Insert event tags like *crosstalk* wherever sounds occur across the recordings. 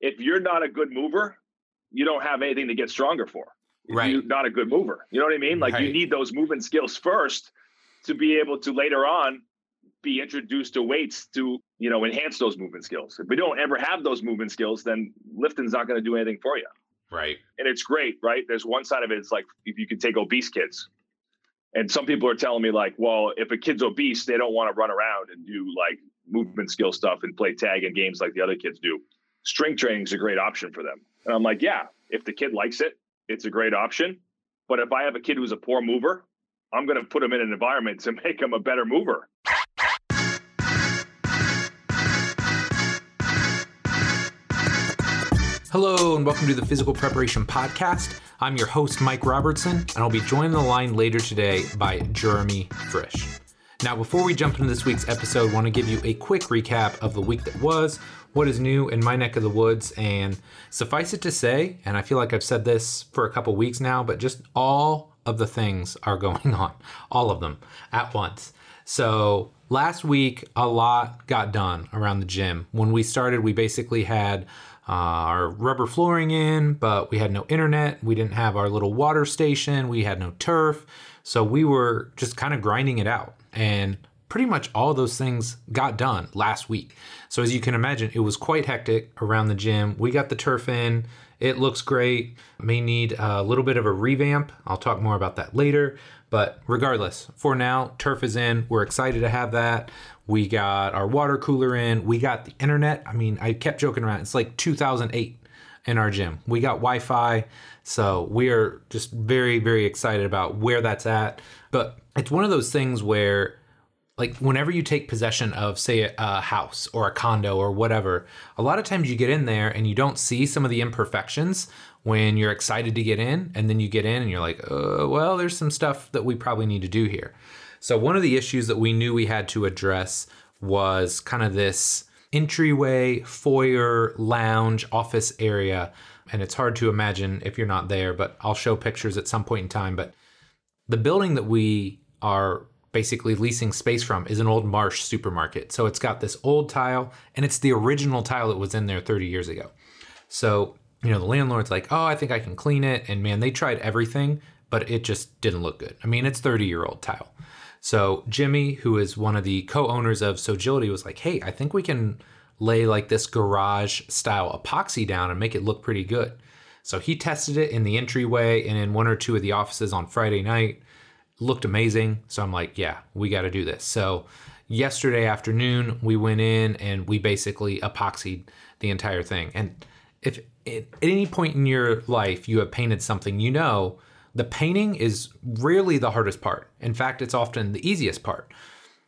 if you're not a good mover, you don't have anything to get stronger for. Right. You're not a good mover. You know what I mean? Like you need those movement skills first to be able to later on be introduced to weights to, you know, enhance those movement skills. If we don't ever have those movement skills, then lifting's not going to do anything for you. Right. And it's great, right? There's one side of it, it's like if you can take obese kids. And some people are telling me, like, well, if a kid's obese, they don't want to run around and do like movement skill stuff and play tag and games like the other kids do. Strength training is a great option for them. And I'm like, yeah, if the kid likes it, it's a great option. But if I have a kid who's a poor mover, I'm going to put him in an environment to *laughs* make him a better mover. Hello, and welcome to the Physical Preparation Podcast. I'm your host, Mike Robertson, and I'll be joining the line later today by Jeremy Frisch. Now, before we jump into this week's episode, I want to give you a quick recap of the week that was, what is new in my neck of the woods, and suffice it to say, and I feel like I've said this for a couple weeks now, but just all of the things are going *laughs* on, all of them at once. So last week, a lot got done around the gym. When we started, we basically had uh, our rubber flooring in, but we had no internet. We didn't have our little water station. We had no turf. So we were just kind of grinding it out. And pretty much all those things got done last week. So as you can imagine, it was quite hectic around the gym. We got the turf in. It looks great. May need a little bit of a revamp. I'll talk more about that later. But regardless, for now, turf is in. We're excited to have that. We got our water cooler in. We got the internet. I mean, I kept joking around. It's like 2008 in our gym. We got Wi Fi. So we are just very, very excited about where that's at. But it's one of those things where like whenever you take possession of say a, house or a condo or whatever a lot of times you get in there and you don't see some of the imperfections when you're excited to get in and then you get in and you're like uh, well there's some stuff that we probably need to do here. So one of the issues that we knew we had to address was kind of this entryway foyer lounge office area. And it's hard to imagine if you're not there but i'll show pictures at some point in time. But the building that we are basically leasing space from is an old Marsh supermarket. So it's got this old tile, and it's the original tile that was in there 30 years ago. So, you know, the landlord's like, oh, I think I can clean it. And man, they tried everything, but it just didn't look good. I mean, it's 30 year old tile. So Jimmy, who is one of the co-owners of Sogility, was like, hey, I think we can lay like this garage style epoxy down and make it look pretty good. So he tested it in the entryway and in one or two of the offices on Friday night. Looked amazing. So I'm like, yeah, we got to do this. So yesterday afternoon, we went in and we basically epoxied the entire thing. And if at any point in your life you have painted something, you know the painting is rarely the hardest part. In fact, it's often the easiest part.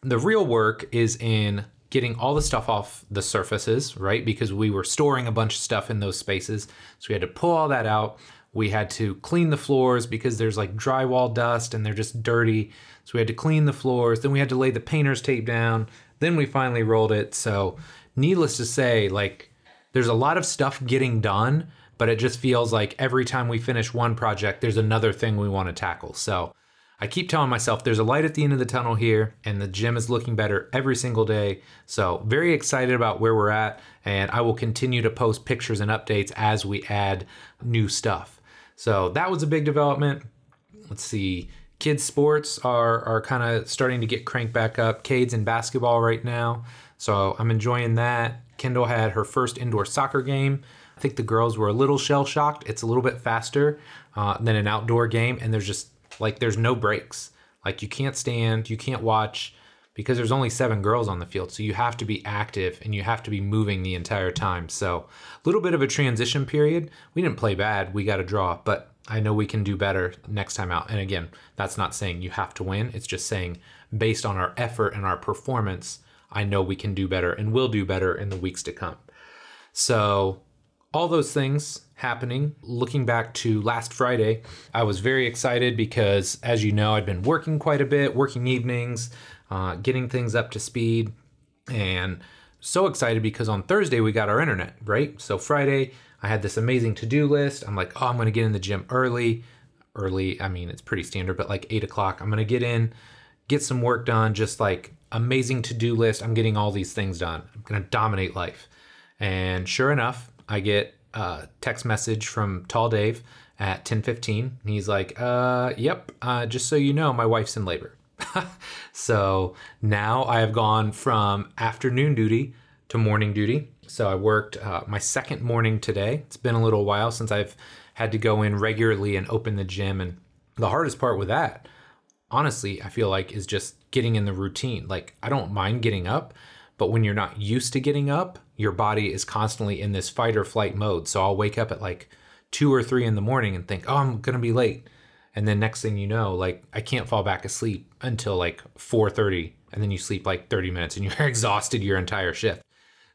The real work is in getting all the stuff off the surfaces, right? Because we were storing a bunch of stuff in those spaces. So we had to pull all that out. We had to clean the floors because there's like drywall dust and they're just dirty. So we had to clean the floors. Then we had to lay the painter's tape down. Then we finally rolled it. So, needless to say, like, there's a lot of stuff getting done, but it just feels like every time we finish one project, there's another thing we want to tackle. So, I keep telling myself there's a light at the end of the tunnel here, and the gym is looking better every single day. So, very excited about where we're at, and I will continue to post pictures and updates as we add new stuff. So, that was a big development. Let's see. Kids' sports are, are kind of starting to get cranked back up. Cade's in basketball right now. So, I'm enjoying that. Kendall had her first indoor soccer game. I think the girls were a little shell shocked. It's a little bit faster uh, than an outdoor game, and there's just like there's no breaks. Like you can't stand, you can't watch because there's only seven girls on the field. So you have to be active and you have to be moving the entire time. So a little bit of a transition period. We didn't play bad. We got a draw, but I know we can do better next time out. And again, that's not saying you have to win. It's just saying based on our effort and our performance, I know we can do better and will do better in the weeks to come. So all those things happening. Looking back to last Friday, I was very excited because, as you know, I'd been working quite a bit, working evenings, uh, getting things up to speed, and so excited because on Thursday we got our internet, right? So Friday, I had this amazing to do list. I'm like, oh, I'm going to get in the gym early. Early, I mean, it's pretty standard, but like eight o'clock, I'm going to get in, get some work done, just like amazing to do list. I'm getting all these things done. I'm going to dominate life. And sure enough, I get a text message from Tall Dave at 10:15. He's like, "Uh, yep. Uh, just so you know, my wife's in labor." *laughs* so now I have gone from afternoon duty to morning duty. So I worked uh, my second morning today. It's been a little while since I've had to go in regularly and open the gym. And the hardest part with that, honestly, I feel like is just getting in the routine. Like I don't mind getting up, but when you're not used to getting up, your body is constantly in this fight or flight mode. So I'll wake up at like two or three in the morning and think, oh, I'm to be late. And then next thing you know, like I can't fall back asleep until like 4:30 and then you sleep like 30 minutes and *laughs* you're exhausted your entire shift.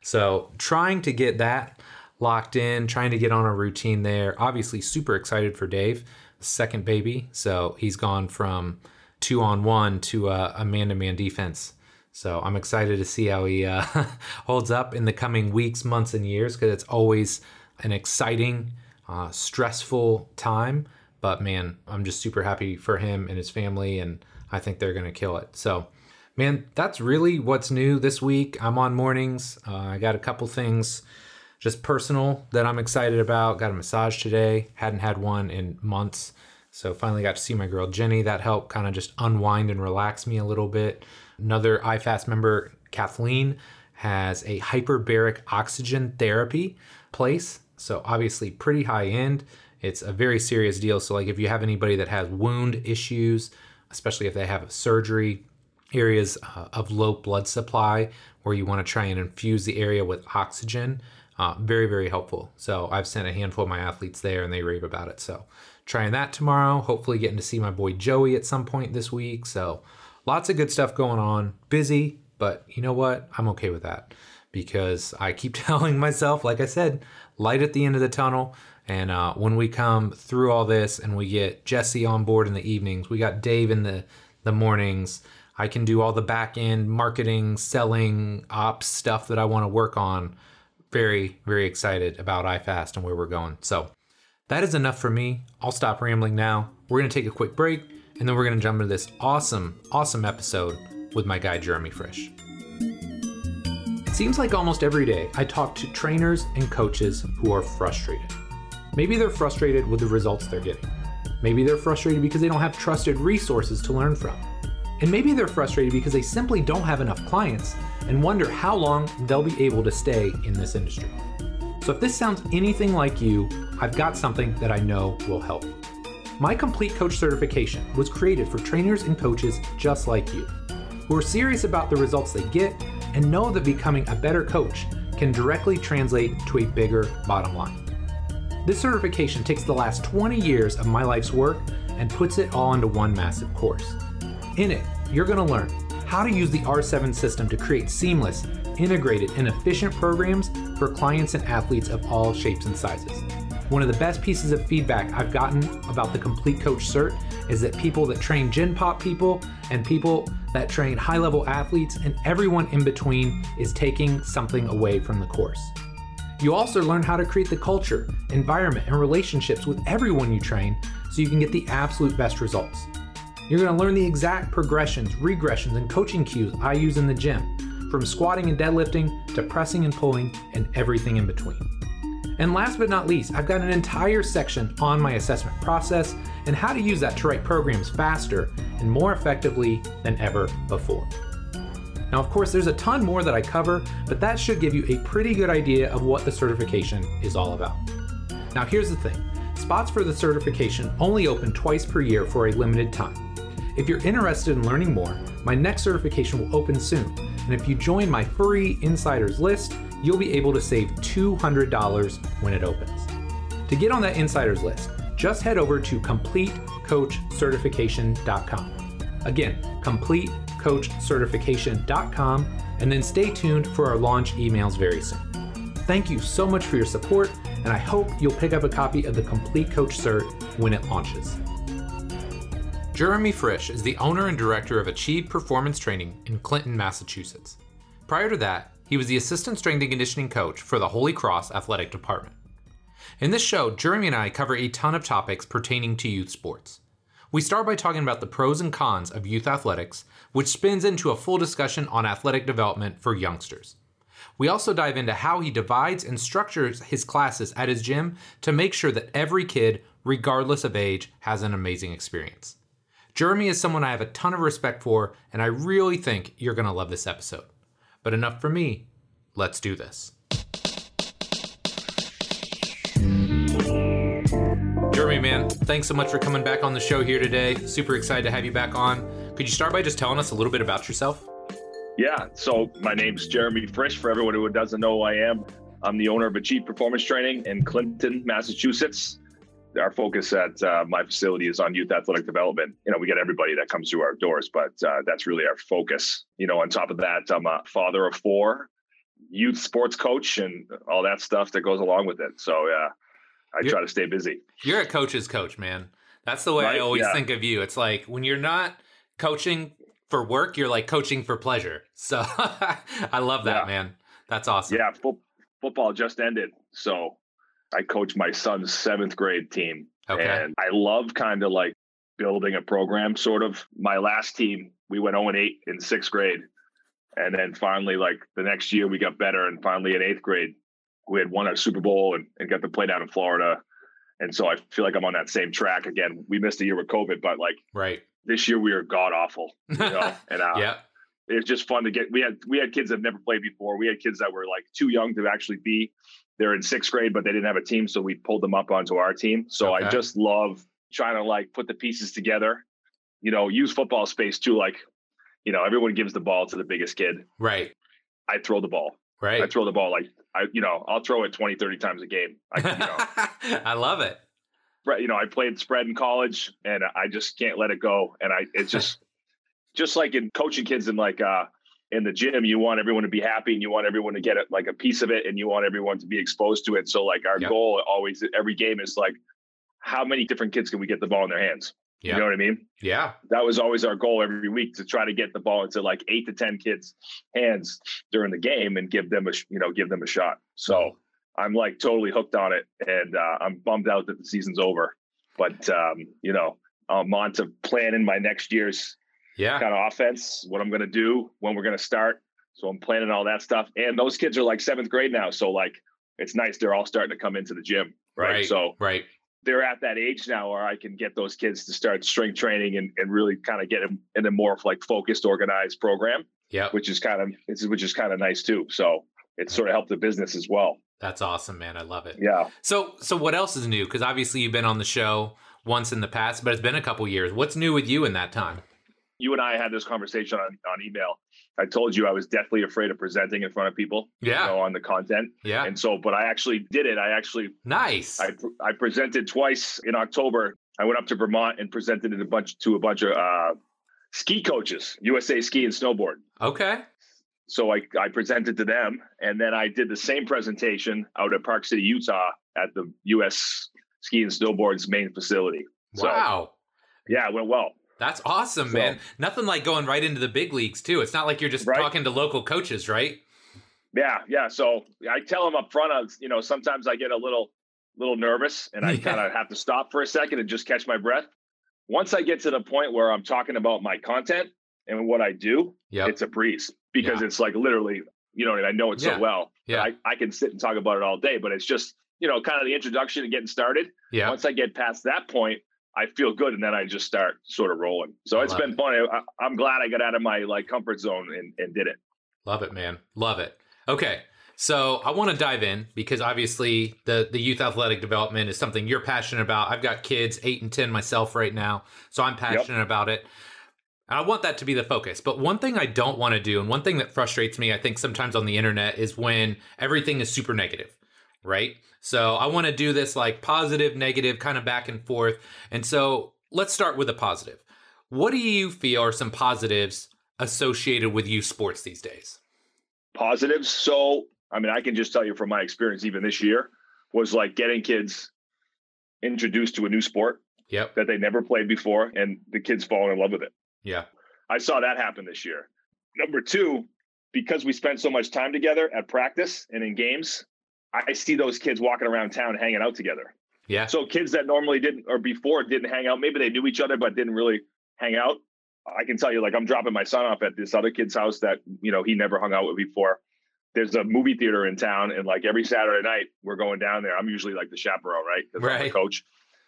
So, trying to get that locked in, trying to get on a routine there. Obviously, super excited for Dave, second baby. So, he's gone from two on one to uh, a man to man defense. So, I'm excited to see how he uh, *laughs* holds up in the coming weeks, months, and years because it's always an exciting, uh, stressful time. But man, I'm just super happy for him and his family, and I think they're going to kill it. So, man, that's really what's new this week. I'm on mornings. Uh, I got a couple things just personal that I'm excited about. Got a massage today. Hadn't had one in months. So finally got to see my girl Jenny. That helped kind of just unwind and relax me a little bit. Another iFast member, Kathleen, has a hyperbaric oxygen therapy place. So obviously pretty high end. It's a very serious deal. So like if you have anybody that has wound issues, especially if they have a surgery, areas uh, of low blood supply where you want to try and infuse the area with oxygen. Uh, very, very helpful. So I've sent a handful of my athletes there and they rave about it. So trying that tomorrow. Hopefully getting to see my boy Joey at some point this week. So lots of good stuff going on. Busy, but you know what? I'm okay with that because I keep *laughs* telling myself, like I said, light at the end of the tunnel. And uh, when we come through all this and we get Jesse on board in the evenings, we got Dave in the the mornings. I can do all the back end marketing, selling, ops stuff that I want to work on. Very, very excited about iFast and where we're going. So that is enough for me. I'll stop rambling now. We're going to take a quick break and then we're going to jump into this awesome, awesome episode with my guy, Jeremy Frisch. It seems like almost every day I talk to trainers and coaches who are frustrated. Maybe they're frustrated with the results they're getting. Maybe they're frustrated because they don't have trusted resources to learn from. And maybe they're frustrated because they simply don't have enough clients and wonder how long they'll be able to stay in this industry. So, if this sounds anything like you, I've got something that I know will help. My Complete Coach certification was created for trainers and coaches just like you, who are serious about the results they get and know that becoming a better coach can directly translate to a bigger bottom line. This certification takes the last 20 years of my life's work and puts it all into one massive course. In it, you're going to learn how to use the R7 system to create seamless, integrated, and efficient programs for clients and athletes of all shapes and sizes. One of the best pieces of feedback I've gotten about the Complete Coach Cert is that people that train Gen Pop people and people that train high level athletes and everyone in between is taking something away from the course. You also learn how to create the culture, environment, and relationships with everyone you train so you can get the absolute best results. You're going to learn the exact progressions, regressions, and coaching cues I use in the gym, from squatting and deadlifting to pressing and pulling and everything in between. And last but not least, I've got an entire section on my assessment process and how to use that to write programs faster and more effectively than ever before. Now, of course, there's a ton more that I cover, but that should give you a pretty good idea of what the certification is all about. Now, here's the thing spots for the certification only open twice per year for a limited time. If you're interested in learning more, my next certification will open soon, and if you join my free insiders list, you'll be able to save $200 when it opens. To get on that insiders list, just head over to CompleteCoachCertification.com. Again, CompleteCoachCertification.com, and then stay tuned for our launch emails very soon. Thank you so much for your support, and I hope you'll pick up a copy of the Complete Coach Cert when it launches. Jeremy Frisch is the owner and director of Achieve Performance Training in Clinton, Massachusetts. Prior to that, he was the assistant strength and conditioning coach for the Holy Cross Athletic Department. In this show, Jeremy and I cover a ton of topics pertaining to youth sports. We start by talking about the pros and cons of youth athletics, which spins into a full discussion on athletic development for youngsters. We also dive into how he divides and structures his classes at his gym to make sure that every kid, regardless of age, has an amazing experience. Jeremy is someone I have a ton of respect for, and I really think you're going to love this episode. But enough for me. Let's do this. Jeremy, man, thanks so much for coming back on the show here today. Super excited to have you back on. Could you start by just telling us a little bit about yourself? Yeah, so my name's Jeremy Frisch. For everyone who doesn't know who I am, I'm the owner of Achieve Performance Training in Clinton, Massachusetts. Our focus at uh, my facility is on youth athletic development. You know, we get everybody that comes through our doors, but uh, that's really our focus. You know, on top of that, I'm a father of four, youth sports coach, and all that stuff that goes along with it. So, yeah, I you're, try to stay busy. You're a coach's coach, man. That's the way right? I always yeah. think of you. It's like when you're not coaching for work, you're like coaching for pleasure. So *laughs* I love that, yeah. man. That's awesome. Yeah, fo- football just ended. So I coach my son's seventh grade team. Okay. And I love kind of like building a program, sort of. My last team, we went 0 8 in sixth grade. And then finally, like the next year, we got better. And finally, in eighth grade, we had won a Super Bowl and, and got to play down in Florida. And so I feel like I'm on that same track again. We missed a year with COVID, but like right this year we were god awful. You know? *laughs* and uh, yeah, it's just fun to get. We had we had kids that never played before. We had kids that were like too young to actually be. They're in sixth grade, but they didn't have a team, so we pulled them up onto our team. So okay. I just love trying to like put the pieces together. You know, use football space too. Like, you know, everyone gives the ball to the biggest kid. Right. I throw the ball. Right. I throw the ball like I, you know, I'll throw it 20, 30 times a game. I, you know. *laughs* I love it Right. you know, I played spread in college and I just can't let it go. And I, it's just, *laughs* just like in coaching kids in like, uh, in the gym, you want everyone to be happy and you want everyone to get it like a piece of it and you want everyone to be exposed to it. So like our yep. goal always every game is like, how many different kids can we get the ball in their hands? You know what I mean? Yeah. That was always our goal every week to try to get the ball into like eight to 10 kids hands during the game and give them a, you know, give them a shot. So I'm like totally hooked on it, and uh, I'm bummed out that the season's over. But um, you know, I'm on to planning my next year's yeah kind of offense, what I'm going to do, when we're going to start. So I'm planning all that stuff. And those kids are like seventh grade now, so like it's nice they're all starting to come into the gym, right? right so right. They're at that age now where I can get those kids to start strength training and, and really kind of get them in a more like focused, organized program. Yeah. Which is kind of which is kind of nice too. So it sort of helped the business as well. That's awesome, man. I love it. Yeah. So, so what else is new? Because obviously you've been on the show once in the past, but it's been a couple years. What's new with you in that time? You and I had this conversation on, on email. I told you I was deathly afraid of presenting in front of people. Yeah. You know, on the content. Yeah. And so, but I actually did it. I actually nice. I I presented twice in October. I went up to Vermont and presented it a bunch to a bunch of uh, ski coaches, USA Ski and Snowboard. Okay so I, I presented to them and then I did the same presentation out at Park City, Utah at the US Ski and Snowboard's main facility. Wow. yeah, it went well. That's awesome, so, man. Nothing like going right into the big leagues too. It's not like you're just right? talking to local coaches, right? Yeah, yeah. So I tell them up front, of, you know, sometimes I get a little little nervous and I *laughs* yeah. kind of have to stop for a second and just catch my breath. Once I get to the point where I'm talking about my content and what I do, yep. it's a breeze because yeah. it's like literally, you know, and I know it yeah. so well. Yeah. I, I can sit and talk about it all day, but it's just, you know, kind of the introduction and getting started. Yeah. Once I get past that point, I feel good, and then I just start sort of rolling. So it's been it. fun. I, am glad I got out of my like comfort zone and, and did it. Love it, man. Love it. Okay. So I want to dive in because obviously the the youth athletic development is something you're passionate about. I've got kids eight and ten myself right now, so I'm passionate yep. about it. I want that to be the focus. But one thing I don't want to do, and one thing that frustrates me, I think sometimes on the internet, is when everything is super negative, right? So I want to do this like positive, negative, kind of back and forth. And so let's start with a positive. What do you feel are some positives associated with youth sports these days? Positives. So, I mean, I can just tell you from my experience, even this year, was like getting kids introduced to a new sport yep. that they never played before, and the kids fall in love with it. Yeah. I saw that happen this year. Number two, because we spent so much time together at practice and in games, I see those kids walking around town hanging out together. Yeah. So kids that normally didn't or before didn't hang out, maybe they knew each other but didn't really hang out. I can tell you, like I'm dropping my son off at this other kid's house that you know he never hung out with before. there's a movie theater in town, and like every Saturday night we're going down there. I'm usually like the chaperone, right? Because I'm the Right. coach.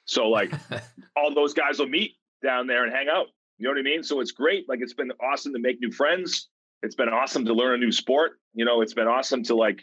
So like *laughs* all those guys will meet down there and hang out. You know what I mean? So it's great. Like it's been awesome to make new friends. It's been awesome to learn a new sport. You know, it's been awesome to like,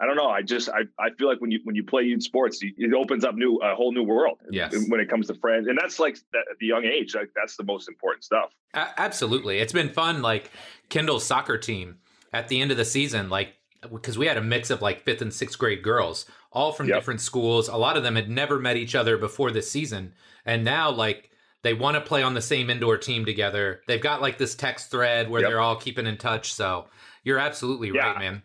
I don't know. I just I, I feel like when you when you play youth sports, it opens up new a whole new world. Yes. When it comes to friends, and that's like that, the young age. Like that's the most important stuff. A- absolutely. It's been fun. Like Kendall's soccer team at the end of the season, like, because we had a mix of like fifth and sixth grade girls, all from Yep. different schools. A lot of them had never met each other before this season. And now, like, they want to play on the same indoor team together. They've got like this text thread where Yep. they're all keeping in touch. So you're absolutely Yeah. right, man.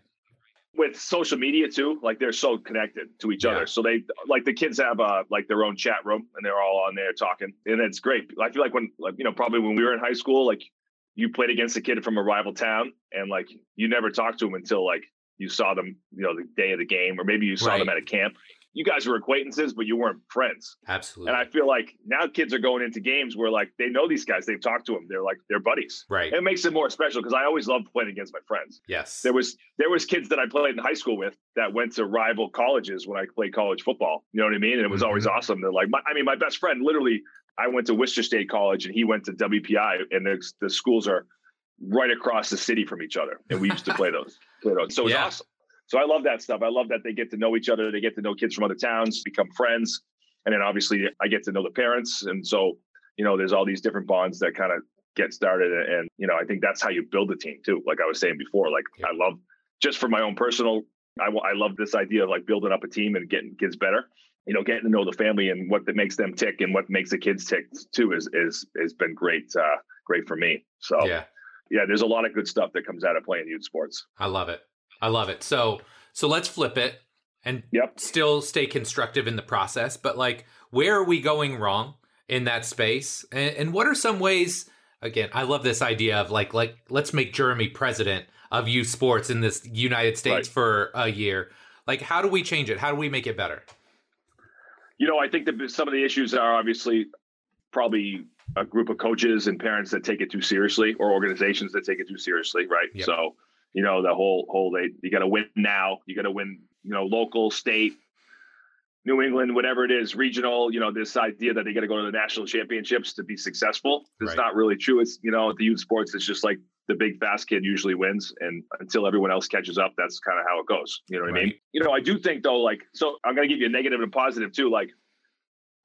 With social media too, like they're so connected to each Yeah. other. So they like the kids have uh like their own chat room and they're all on there talking. And it's great. I feel like when like you know, probably when we were in high school, like you played against a kid from a rival town and like you never talked to them until like you saw them, you know, the day of the game, or maybe you saw them at a camp. You guys were acquaintances, but you weren't friends. Absolutely. And I feel like now kids are going into games where like they know these guys, they've talked to them, they're like they're buddies. right. And it makes it more special because I always loved playing against my friends Yes. there was there was kids that I played in high school with that went to rival colleges when I played college football. You know what I mean? And it was always Mm-hmm. awesome. They're like, my, I mean, my best friend literally, I went to Worcester State College and he went to WPI, and the, the schools are right across the city from each other, and we used to play those. Play those. So it was Yeah. awesome. So I love that stuff. I love that they get to know each other. They get to know kids from other towns, become friends, and then obviously I get to know the parents, and so you know, there's all these different bonds that kind of get started and you know i think that's how you build a team too like i was saying before like i love just for my own personal I, I love this idea of like building up a team and getting kids better you know getting to know the family and what that makes them tick and what makes the kids tick too is is has been great uh great for me so yeah. yeah. there's a lot of good stuff that comes out of playing youth sports I love it. I love it. So so let's flip it and Yep. still stay constructive in the process, but like where are we going wrong in that space? And, and what are some ways again, I love this idea of like like let's make Jeremy president of youth sports in this United States Right. for a year. Like how do we change it? How do we make it better? you know i think that some of the issues are obviously probably a group of coaches and parents that take it too seriously or organizations that take it too seriously right Yep. so you know the whole whole they you got to win now. You got to win you know local state new england whatever it is regional you know this idea that they got to go to the national championships to be successful. It's Right. not really true. It's you know the youth sports it's just like the big fast kid usually wins and until everyone else catches up that's kind of how it goes. You know what i mean? You know i do think though like so i'm going to give you a negative and positive too. Like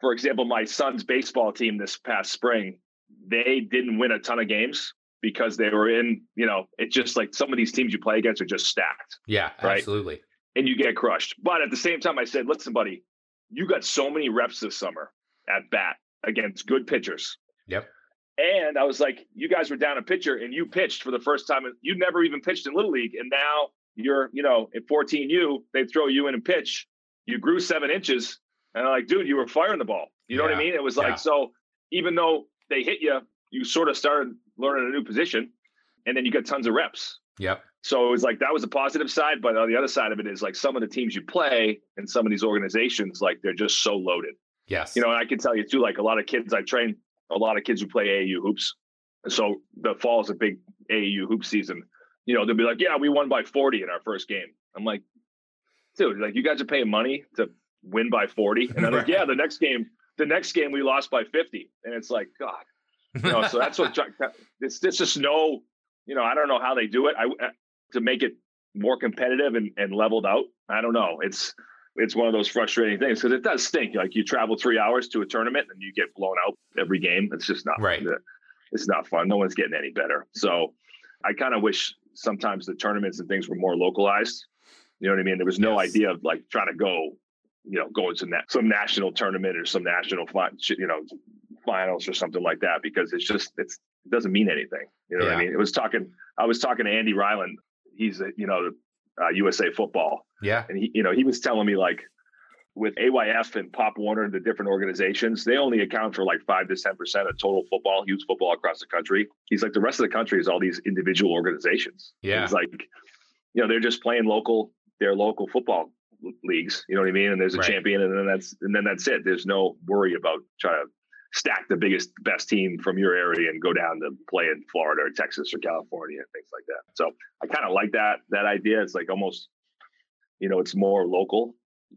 for example, my son's baseball team this past spring, they didn't win a ton of games because they were in, you know, it's just like some of these teams you play against are just stacked Yeah, Right. absolutely. and you get crushed. But at the same time, I said, listen, buddy, you got so many reps this summer at bat against good pitchers. Yep. And I was like, you guys were down a pitcher and you pitched for the first time. You never even pitched in Little League. And now you're, you know, at 14U, they throw you in and pitch. You grew seven inches. And I'm like, dude, you were firing the ball. You know what I mean? It was like, Yeah. so even though they hit you, you sort of started learning a new position and then you get tons of reps. Yep. So it was like that was a positive side, but on the other side of it is like some of the teams you play and some of these organizations, like they're just so loaded. Yes. You know, and I can tell you too, like a lot of kids I train, a lot of kids who play AAU hoops. And so the fall is a big AAU hoop season. You know, they'll be like, Yeah, we won by 40 in our first game. I'm like, dude, like you guys are paying money to win by 40. And I'm like, *laughs* Yeah, the next game, the next game we lost by 50. And it's like, God, you know, so that's what it's, it's just no, you know, I don't know how they do it. I uh, to make it more competitive and, and leveled out. I don't know. It's it's one of those frustrating things because it does stink. Like you travel three hours to a tournament and you get blown out every game. It's just not Right. It's not fun. No one's getting any better. So I kind of wish sometimes the tournaments and things were more localized. You know what I mean? There was no Yes. idea of like trying to go, you know, going to na- some national tournament or some national, you know, finals or something like that because it's just it's it doesn't mean anything. You know what I mean? It was talking. I was talking to Andy Ryland. He's a, you know uh, USA Football, yeah. and he you know he was telling me like with AYF and Pop Warner, the different organizations, they only account for like five to ten percent of total football, youth football across the country. He's like the rest of the country is all these individual organizations. Yeah. He's like, you know, they're just playing local, their local football leagues. You know what I mean? And there's a Right. champion, and then that's and then that's it. There's no worry about trying to stack the biggest, best team from your area and go down to play in Florida or Texas or California and things like that. So I kind of like that that idea. It's like almost, you know, it's more local.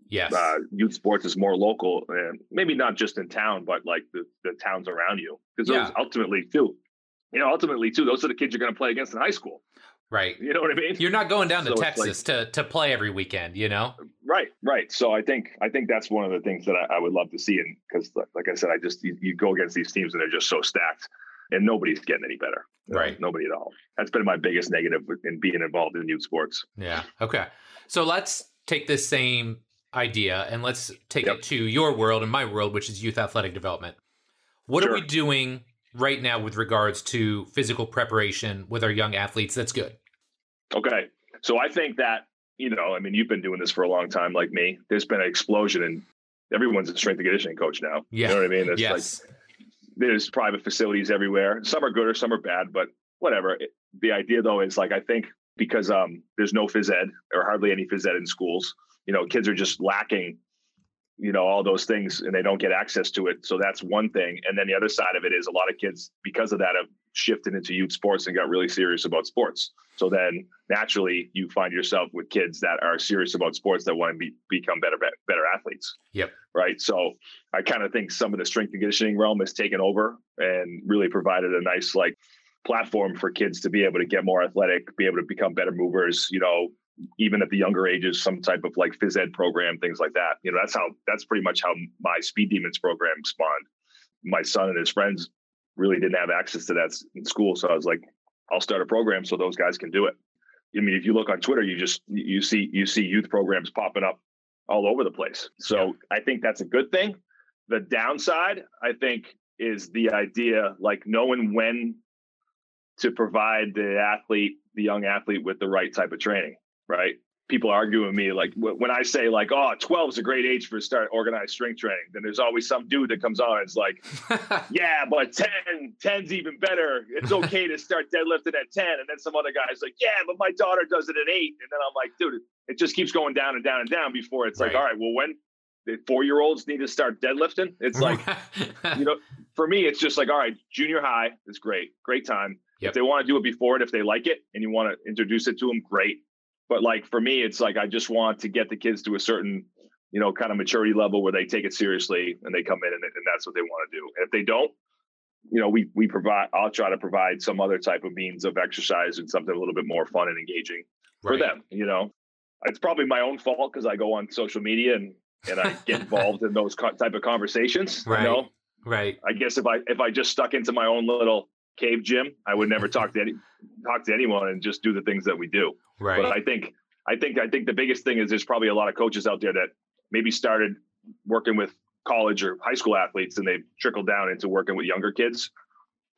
Yes. Uh, youth sports is more local, and maybe not just in town, but like the, the towns around you, because those Yeah. ultimately too, you know, ultimately too, those are the kids you're going to play against in high school. Right. You know what I mean? You're not going down to So it's like- Texas to to play every weekend, you know? Right, right. So I think I think that's one of the things that I, I would love to see, and because like I said, I just you, you go against these teams and they're just so stacked, and nobody's getting any better. You know, Right. nobody at all. That's been my biggest negative in being involved in youth sports. Yeah. Okay. So let's take this same idea and let's take Yep. it to your world and my world, which is youth athletic development. What are we doing right now with regards to physical preparation with our young athletes? That's good. Okay, so I think that you know, I mean, you've been doing this for a long time, like me. There's been an explosion, and everyone's a strength and conditioning coach now. Yeah. You know what I mean? It's yes. like there's private facilities everywhere. Some are good or some are bad, but whatever. It- the idea though is like I think because um there's no phys ed or hardly any phys ed in schools, you know, kids are just lacking, you know, all those things and they don't get access to it. So that's one thing. And then the other side of it is a lot of kids because of that have shifted into youth sports and got really serious about sports. So then naturally you find yourself with kids that are serious about sports that want to be, become better better athletes. Yep. Right. So I kind of think some of the strength and conditioning realm has taken over and really provided a nice like platform for kids to be able to get more athletic, be able to become better movers, you know, even at the younger ages, some type of like phys ed program, things like that. You know, that's how that's pretty much how my Speed Demons program spawned. My son and his friends really didn't have access to that in school. So I was like, I'll start a program so those guys can do it. I mean, if you look on Twitter, you just you see you see youth programs popping up all over the place. So I think that's a good thing. The downside, I think, is the idea like knowing when to provide the athlete, the young athlete, with the right type of training. Right? People argue with me like when I say like, "Oh, 12 is a great age for start organized strength training," then there's always some dude that comes on and it's like, *laughs* yeah, but 10, 10's even better. It's *laughs* okay to start deadlifting at 10. And then some other guy's like, yeah, but my daughter does it at eight. And then I'm like, dude, it just keeps going down and down and down before it's like, all right, well, when the four year olds need to start deadlifting, it's like, *laughs* you know, for me, it's just like, all right, junior high is great, great time. Yep. If they want to do it before it, if they like it and you want to introduce it to them, great. But like for me, it's like I just want to get the kids to a certain, you know, kind of maturity level where they take it seriously and they come in and, and that's what they want to do. And if they don't, you know, we we provide. I'll try to provide some other type of means of exercise and something a little bit more fun and engaging for them. You know, it's probably my own fault because I go on social media and and I get *laughs* involved in those co- type of conversations. Right. You know, Right. I guess if I if I just stuck into my own little cave gym, I would never talk to any talk to anyone and just do the things that we do. Right. But I think I think I think the biggest thing is there's probably a lot of coaches out there that maybe started working with college or high school athletes and they've trickled down into working with younger kids.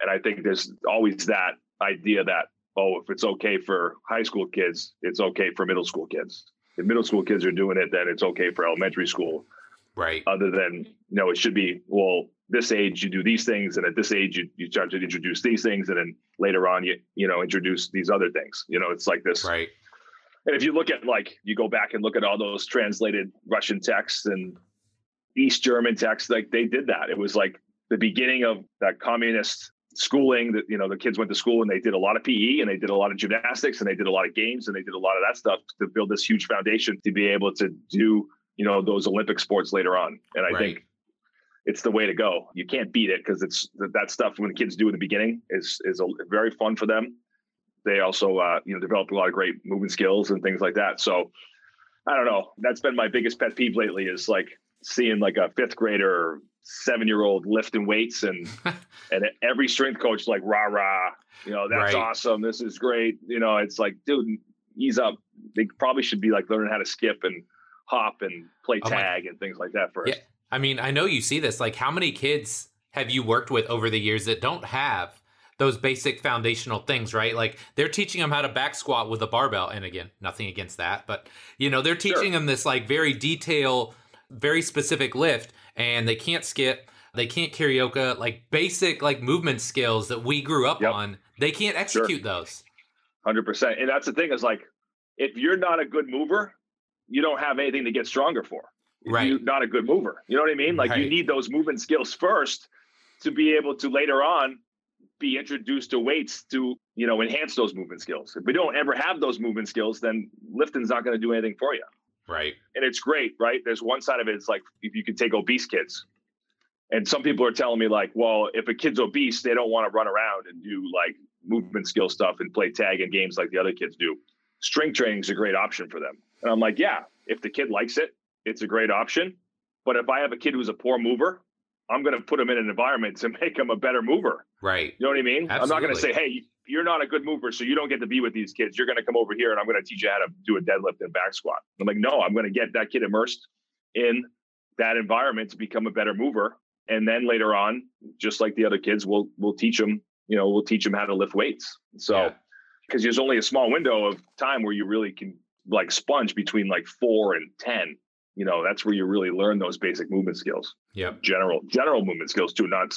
And I think there's always that idea that oh, if it's okay for high school kids, it's okay for middle school kids. If middle school kids are doing it, then it's okay for elementary school right. other than you know it should be well this age you do these things and at this age you, you start to introduce these things and then later on you you know introduce these other things you know it's like this Right. and if you look at like you go back and look at all those translated russian texts and east german texts like they did that it was like the beginning of that communist schooling that you know the kids went to school and they did a lot of pe and they did a lot of gymnastics and they did a lot of games and they did a lot of that stuff to build this huge foundation to be able to do you know those olympic sports later on and i Right. think it's the way to go. You can't beat it because it's that stuff when the kids do in the beginning is is a, very fun for them. They also uh, you know develop a lot of great movement skills and things like that. So i don't know. That's been my biggest pet peeve lately is like seeing like a fifth grader seven year old lifting weights and *laughs* and every strength coach like rah rah. You know that's Right. awesome. This is great. You know it's like dude ease up. They probably should be like learning how to skip and hop and play Oh tag and things like that first. Yeah. I mean, I know you see this. Like, how many kids have you worked with over the years that don't have those basic foundational things, right? Like, they're teaching them how to back squat with a barbell. And again, nothing against that, but you know, they're teaching them this like very detail, very specific lift, and they can't skip. They can't carioca, like basic like movement skills that we grew up Yep. on. They can't execute those. Hundred percent. And that's the thing is like, if you're not a good mover, you don't have anything to get stronger for. Right. You're not a good mover. You know what I mean? Like you need those movement skills first to be able to later on be introduced to weights to you know enhance those movement skills. If we don't ever have those movement skills, then lifting's not going to do anything for you. Right. And it's great, right? There's one side of it. It's like if you can take obese kids, and some people are telling me like, well, if a kid's obese, they don't want to run around and do like movement skill stuff and play tag and games like the other kids do. Strength training is a great option for them. And I'm like, yeah, if the kid likes it, it's a great option. But if I have a kid who's a poor mover, I'm going to put him in an environment to *laughs* make him a better mover. Right. You know what I mean? Absolutely. I'm not going to say, hey, you're not a good mover, so you don't get to be with these kids. You're going to come over here and I'm going to teach you how to do a deadlift and back squat. I'm like, no, I'm going to get that kid immersed in that environment to become a better mover. And then later on, just like the other kids, we'll we'll teach them, you know, we'll teach them how to lift weights. So because Yeah. there's only a small window of time where you really can like sponge between like four and ten. You know, that's where you really learn those basic movement skills yeah general general movement skills too, not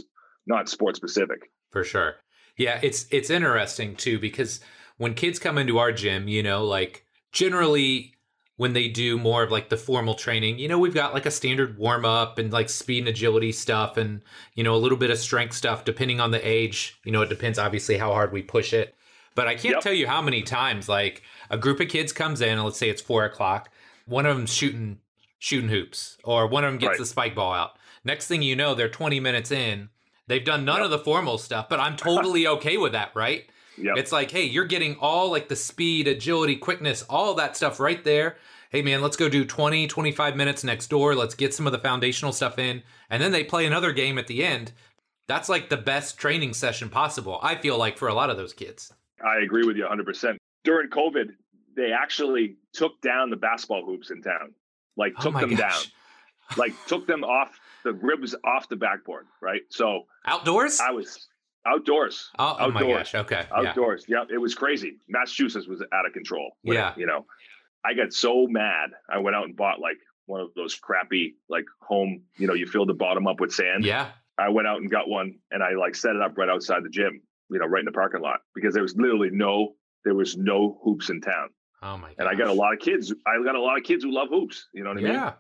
not sport specific. For sure. Yeah, it's it's interesting too because when kids come into our gym, you know, like generally when they do more of like the formal training, you know, we've got like a standard warm up and like speed and agility stuff and, you know, a little bit of strength stuff depending on the age. You know, it depends obviously how hard we push it. But I can't Yep. tell you how many times like a group of kids comes in, and let's say it's four o'clock, one of them's shooting shooting hoops, or one of them gets Right. the spike ball out. Next thing you know, they're 20 minutes in. They've done none Yep. of the formal stuff, but I'm totally *laughs* okay with that, right? Yeah. It's like, hey, you're getting all like the speed, agility, quickness, all that stuff right there. Hey, man, let's go do 20, 25 minutes next door. Let's get some of the foundational stuff in. And then they play another game at the end. That's like the best training session possible, I feel like, for a lot of those kids. I agree with you 100%. During COVID, they actually took down the basketball hoops in town. Like Oh took my them down. *laughs* Like took them off the ribs off the backboard, right? So Outdoors? I was outdoors. oh, oh my outdoors. gosh. Okay. Yeah. Outdoors. Yep. It was crazy. Massachusetts was out of control. it, Yeah. You know, I got so mad. I went out and bought like one of those crappy, like home, you know, you fill the bottom up with sand. Yeah. I went out and got one and I like set it up right outside the gym, you know, right in the parking lot because there was literally no, there was no hoops in town. Oh my god. And I got a lot of kids. I got a lot of kids who love hoops. You know what I mean? Yeah.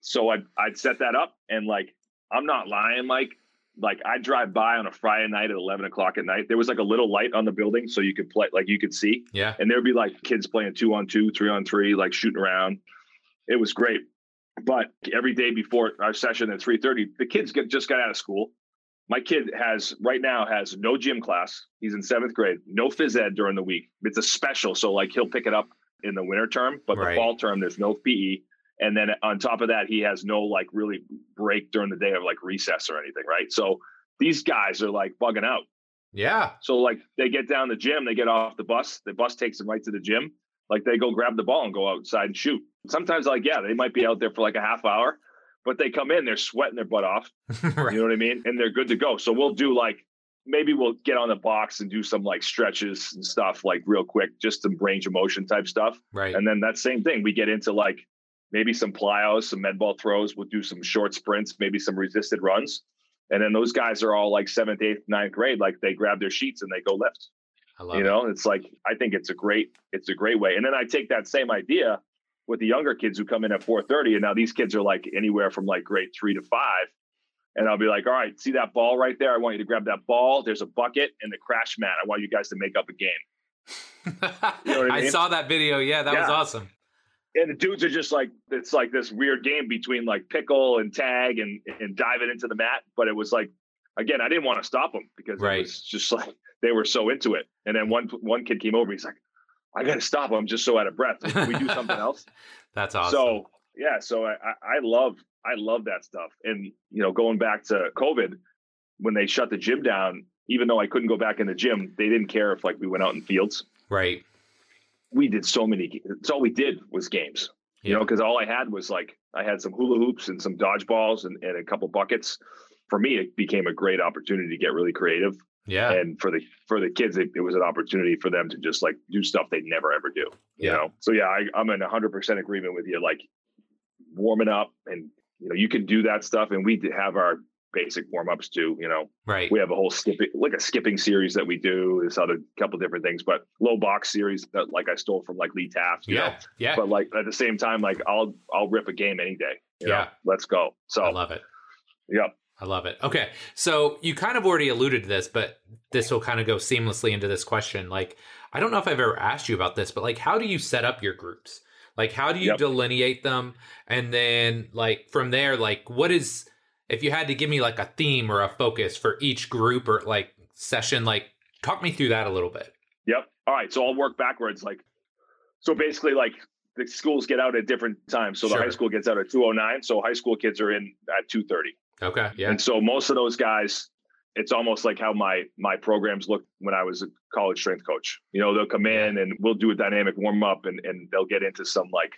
So I'd, I'd set that up and like, I'm not lying, Mike. Like I drive by on a Friday night at 11 o'clock at night. There was like a little light on the building so you could play, like you could see. Yeah. And there'd be like kids playing two on two, three on three, like shooting around. It was great. But every day before our session at 3:30, the kids get just got out of school. My kid has right now has no gym class. He's in seventh grade, no phys ed during the week. It's a special, so like he'll pick it up in the winter term, but Right. the fall term there's no PE. And then on top of that, he has no like really break during the day of like recess or anything, right? So these guys are like bugging out. Yeah. So like they get down the gym, they get off the bus, the bus takes them right to the gym. Like they go grab the ball and go outside and shoot. Sometimes like yeah, they might be out there for like a half hour, but they come in, they're sweating their butt off. right. *laughs* You know what I mean? And they're good to go. So we'll do like maybe we'll get on the box and do some like stretches and stuff like real quick, just some range of motion type stuff. Right. And then that same thing, we get into like maybe some plyos, some med ball throws. We'll do some short sprints, maybe some resisted runs. And then those guys are all like seventh, eighth, ninth grade. Like they grab their sheets and they go lift. I love You it. know, it's like I think it's a great, it's a great way. And then I take that same idea with the younger kids who come in at 4:30, and now these kids are like anywhere from like grade three to five. And I'll be like, all right, see that ball right there? I want you to grab that ball. There's a bucket and the crash mat. I want you guys to make up a game. *laughs* know what I I saw that video. Yeah, that was awesome. and the dudes are just like it's like this weird game between like pickle and tag and and diving into the mat but it was like again i didn't want to stop them because Right. it was just like they were so into it and then one one kid came over he's like i gotta stop i'm just so out of breath can we do something else *laughs* That's awesome. so yeah so I, I love i love that stuff and you know going back to covid when they shut the gym down even though i couldn't go back in the gym they didn't care if like we went out in fields right. we did so many. It's all we did was games, you know, because all I had was like I had some hula hoops and some dodgeballs and, and a couple buckets. For me, it became a great opportunity to get really creative, Yeah. and for the for the kids, it, it was an opportunity for them to just like do stuff they never ever do. You Yeah. know, so yeah, I, I'm in 100 percent agreement with you. Like warming up, and you know, you can do that stuff, and we have our basic warm ups too. You know, right. we have a whole skipping like a skipping series that we do this other couple different things but low box series that like i stole from like lee taft you yeah. know? Yeah. but like at the same time like i'll i'll rip a game any day you know? Yeah. let's go So I love it. yep I love it. Okay. So you kind of already alluded to this, but this will kind of go seamlessly into this question. Like, I don't know if I've ever asked you about this, but like, how do you set up your groups? Like, how do you yep. delineate them? And then, like, from there, like, what is, if you had to give me like a theme or a focus for each group or like session, like, talk me through that a little bit. Yep. All right. So I'll work backwards. Like, so basically, like, the schools get out at different times. So the high school gets out at 209. So high school kids are in at 230. Okay. Yeah. And so most of those guys, it's almost like how my my programs looked when I was a college strength coach. You know, they'll come in and we'll do a dynamic warm up and and they'll get into some like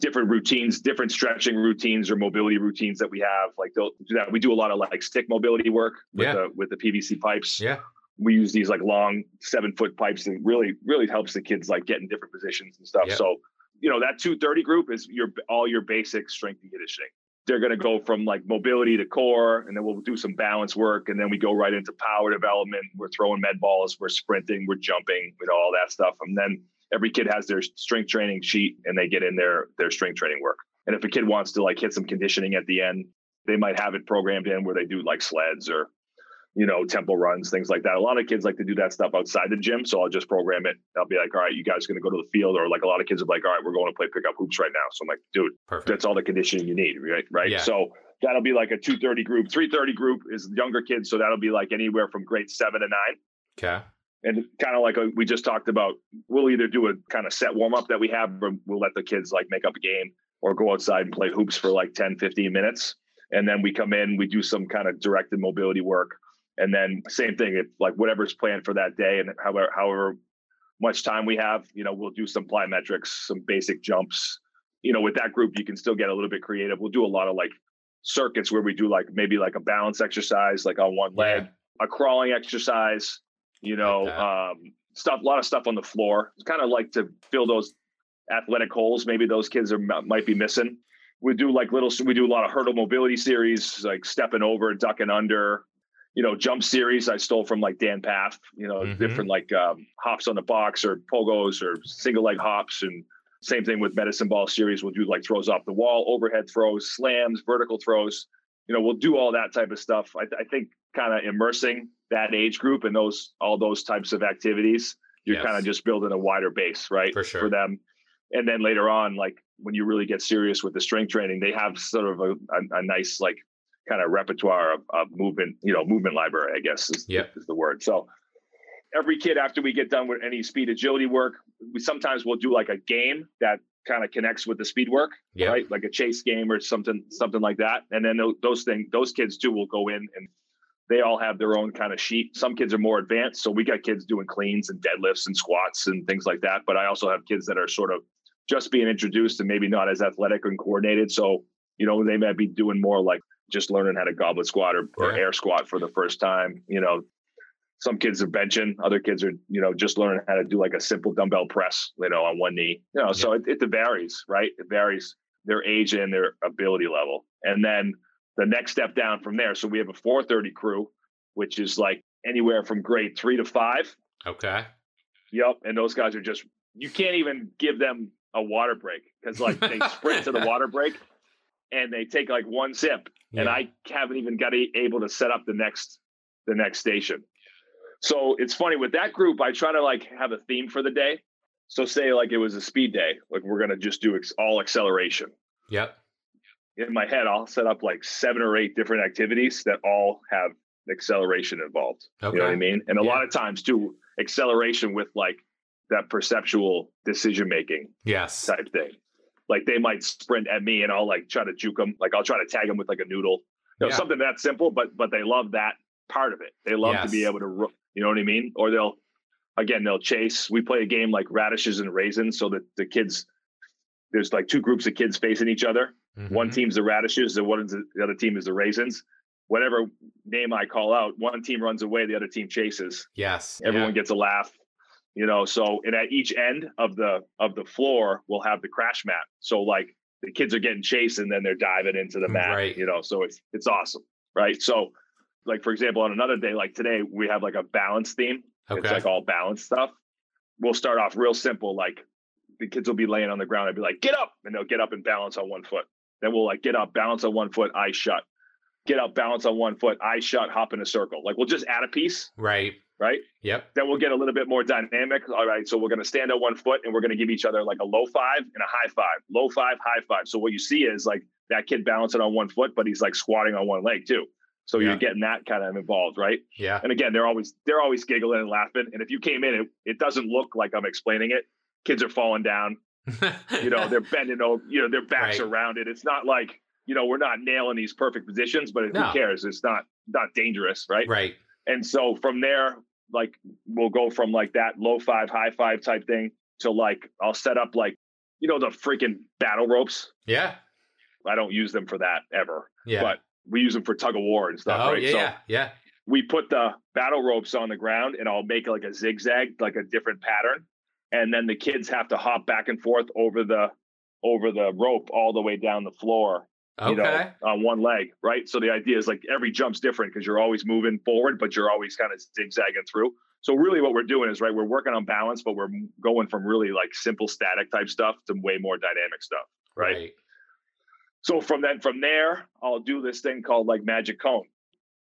different routines, different stretching routines or mobility routines that we have. Like they'll do that. We do a lot of like stick mobility work with yeah. the with the PVC pipes. Yeah. We use these like long seven foot pipes and really, really helps the kids like get in different positions and stuff. So, you know, that 230 group is your all your basic strength and conditioning they're going to go from like mobility to core and then we'll do some balance work and then we go right into power development. We're throwing med balls we're sprinting we're jumping with all that stuff. And then every kid has their strength training sheet and they get in their their strength training work. And if a kid wants to like hit some conditioning at the end they might have it programmed in where they do like sleds or you know, tempo runs, things like that. A lot of kids like to do that stuff outside the gym. So I'll just program it. I'll be like, all right, you guys are going to go to the field. Or like a lot of kids are like, all right, we're going to play pickup hoops right now. So I'm like, dude, Perfect. that's all the conditioning you need. Right. Right. Yeah. So that'll be like a 230 group. 330 group is younger kids. So that'll be like anywhere from grade seven to nine. Okay. And kind of like a, we just talked about, we'll either do a kind of set warm up that we have, or we'll let the kids like make up a game or go outside and play hoops for like 10, 15 minutes. And then we come in, we do some kind of directed mobility work and then same thing, if like whatever's planned for that day and however however much time we have, you know, we'll do some plyometrics, some basic jumps. You know, with that group, you can still get a little bit creative. We'll do a lot of like circuits where we do like maybe like a balance exercise, like on one leg, yeah. a crawling exercise, you know, like um, stuff, a lot of stuff on the floor. It's kind of like to fill those athletic holes. Maybe those kids are might be missing. We do like little, we do a lot of hurdle mobility series, like stepping over, ducking under, you know, jump series I stole from like Dan Pfaff, you know, mm-hmm. different like um, hops on the box or pogos or single leg hops. And same thing with medicine ball series. We'll do like throws off the wall, overhead throws, slams, vertical throws. You know, we'll do all that type of stuff. I, I think kind of immersing that age group and those, all those types of activities, you're yes. kind of just building a wider base, right? For sure. For them. And then later on, like when you really get serious with the strength training, they have sort of a, a, a nice like kind of repertoire of, of, movement, you know, movement library, I guess is, yep. is the word. So every kid, after we get done with any speed agility work, we sometimes will do like a game that kind of connects with the speed work, yep. right? Like a chase game or something, something like that. And then those things, those kids too will go in and they all have their own kind of sheet. Some kids are more advanced. So we got kids doing cleans and deadlifts and squats and things like that. But I also have kids that are sort of just being introduced and maybe not as athletic and coordinated. So, you know, they might be doing more like just learning how to goblet squat or, or yeah. air squat for the first time. You know, some kids are benching, other kids are, you know, just learning how to do like a simple dumbbell press, you know, on one knee. You know, yeah. so it, it varies, right? It varies their age and their ability level. And then the next step down from there. So we have a 430 crew, which is like anywhere from grade three to five. Okay. Yep. And those guys are just you can't even give them a water break because like they *laughs* sprint to the water break and they take like one sip yeah. and I haven't even got a, able to set up the next the next station. So it's funny with that group. I try to like have a theme for the day. So say like it was a speed day, like we're gonna just do ex- all acceleration. Yep. In my head, I'll set up like seven or eight different activities that all have acceleration involved. Okay. You know what I mean? And a yeah. lot of times too, acceleration with like that perceptual decision making yes type thing like they might sprint at me and I'll like try to juke them. Like I'll try to tag them with like a noodle, you know, yeah. something that simple, but, but they love that part of it. They love yes. to be able to, you know what I mean? Or they'll, again, they'll chase. We play a game like radishes and raisins so that the kids, there's like two groups of kids facing each other. Mm-hmm. One team's the radishes, the one the other team is the raisins. Whatever name I call out, one team runs away, the other team chases. Yes. Everyone yeah. gets a laugh you know so and at each end of the of the floor we'll have the crash mat so like the kids are getting chased and then they're diving into the mat right. you know so it's it's awesome right so like for example on another day like today we have like a balance theme okay. it's like all balance stuff we'll start off real simple like the kids will be laying on the ground i'd be like get up and they'll get up and balance on one foot then we'll like get up balance on one foot eyes shut get up, balance on one foot, eyes shut, hop in a circle. Like we'll just add a piece, Right. Right? Yep. Then we'll get a little bit more dynamic. All right, so we're going to stand on one foot and we're going to give each other like a low five and a high five, low five, high five. So what you see is like that kid balancing on one foot, but he's like squatting on one leg too. So Yeah. you're getting that kind of involved, right? Yeah. And again, they're always they're always giggling and laughing. And if you came in, it, it doesn't look like I'm explaining it. Kids are falling down. *laughs* You know, they're bending over. You know, their backs Right. are rounded. It's not like you know we're not nailing these perfect positions, but No. who cares? It's not not dangerous, right? right. And so from there, like we'll go from like that low five, high five type thing to like I'll set up like you know the freaking battle ropes. Yeah. I don't use them for that ever, Yeah. but we use them for tug of war and stuff. oh right? yeah, so yeah. Yeah. we put the battle ropes on the ground and I'll make like a zigzag, like a different pattern. And then the kids have to hop back and forth over the over the rope all the way down the floor, you Okay. know, on one leg, right? So the idea is like every jump's different because you're always moving forward, but you're always kind of zigzagging through. So really what we're doing is right, we're working on balance, but we're going from really like simple static type stuff to way more dynamic stuff, right? So from then from there, I'll do this thing called like magic cone.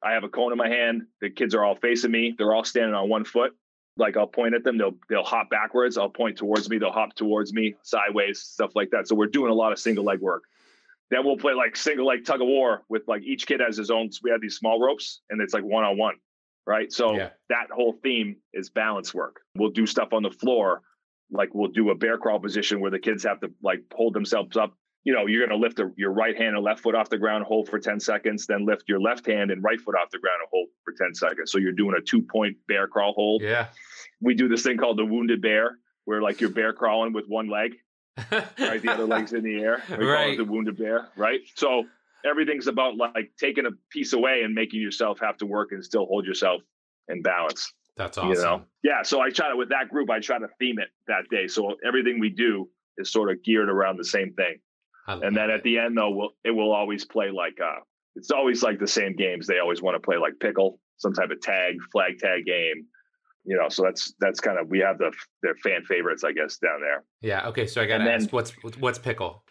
I have a cone in my hand. The kids are all facing me. They're all standing on one foot. Like I'll point at them. They'll they'll hop backwards. I'll point towards me. They'll hop towards me, sideways, stuff like that. So we're doing a lot of single leg work. Then we'll play like single like tug of war with like each kid has his own. We have these small ropes and it's like one on one, right? So Yeah. that whole theme is balance work. We'll do stuff on the floor, like we'll do a bear crawl position where the kids have to like hold themselves up you know, you're going to lift a, your right hand and left foot off the ground, hold for 10 seconds, then lift your left hand and right foot off the ground and hold for 10 seconds. So you're doing a two point bear crawl hold. Yeah. We do this thing called the wounded bear, where like you're bear crawling with one leg, right? The other leg's in the air. *laughs* We call Right. it the wounded bear, right? So everything's about like taking a piece away and making yourself have to work and still hold yourself in balance. That's awesome. You know? Yeah. So I try to, with that group, I try to theme it that day. So everything we do is sort of geared around the same thing. And then it. at the end, though, we'll, it will always play like uh, it's always like the same games. They always want to play like pickle, some type of tag, flag tag game. You know, so that's that's kind of we have the their fan favorites, I guess, down there. yeah. Okay. So I got to ask, what's what's pickle?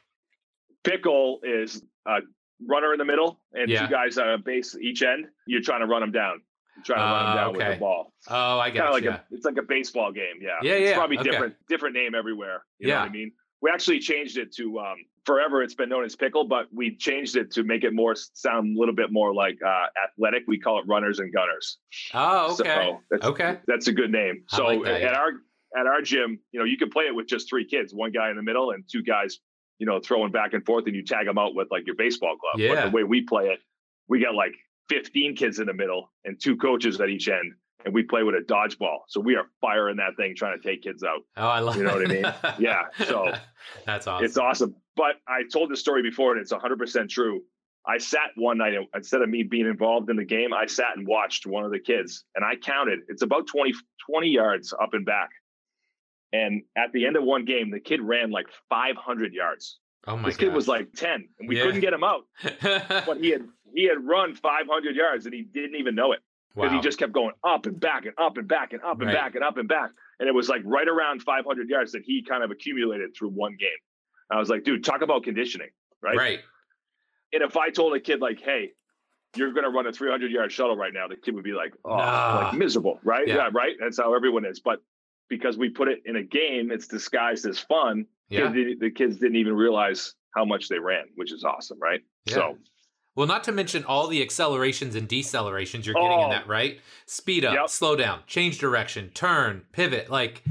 Pickle is a runner in the middle and Yeah. two guys on a base each end. You're trying to run them down. You're trying to run Ah, them down with okay. the ball. Oh, I got like you. a it's like a baseball game. Yeah. Yeah, It's yeah, probably okay. different different name everywhere. You know Yeah. what I mean? We actually changed it to um, forever. It's been known as pickle, but we changed it to make it more sound a little bit more like uh, athletic. We call it runners and gunners. Oh, okay. So that's, okay. that's a good name. I So like that, at yeah. our at our gym, you know, you can play it with just three kids, one guy in the middle and two guys, you know, throwing back and forth, and you tag them out with like your baseball glove. Yeah. But the way we play it, we got like 15 kids in the middle and two coaches at each end, and we play with a dodgeball. So we are firing that thing, trying to take kids out. Oh, I love You know what I mean? *laughs* Yeah, so that's awesome. It's awesome. But I told this story before, and it's 100% true. I sat one night, instead of me being involved in the game, I sat and watched one of the kids, and I counted. It's about 20, 20 yards up and back. And at the end of one game, the kid ran like 500 yards. oh my this kid was like 10, and we Yeah. couldn't get him out. *laughs* But he had he had run 500 yards, and he didn't even know it because wow. he just kept going up and back and up and back and up and Right. back and up and back. And it was like right around 500 yards that he kind of accumulated through one game. I was like, dude, talk about conditioning, right? right. And if I told a kid like, hey, you're going to run a 300 yard shuttle right now, the kid would be like, oh, Nah. like miserable, right? Yeah. Yeah. right. That's how everyone is. But because we put it in a game, it's disguised as fun. Yeah. Kids the kids didn't even realize how much they ran, which is awesome, right? Yeah. So Well, not to mention all the accelerations and decelerations you're getting in Oh. that, right? Speed up, Yep. slow down, change direction, turn, pivot. Like,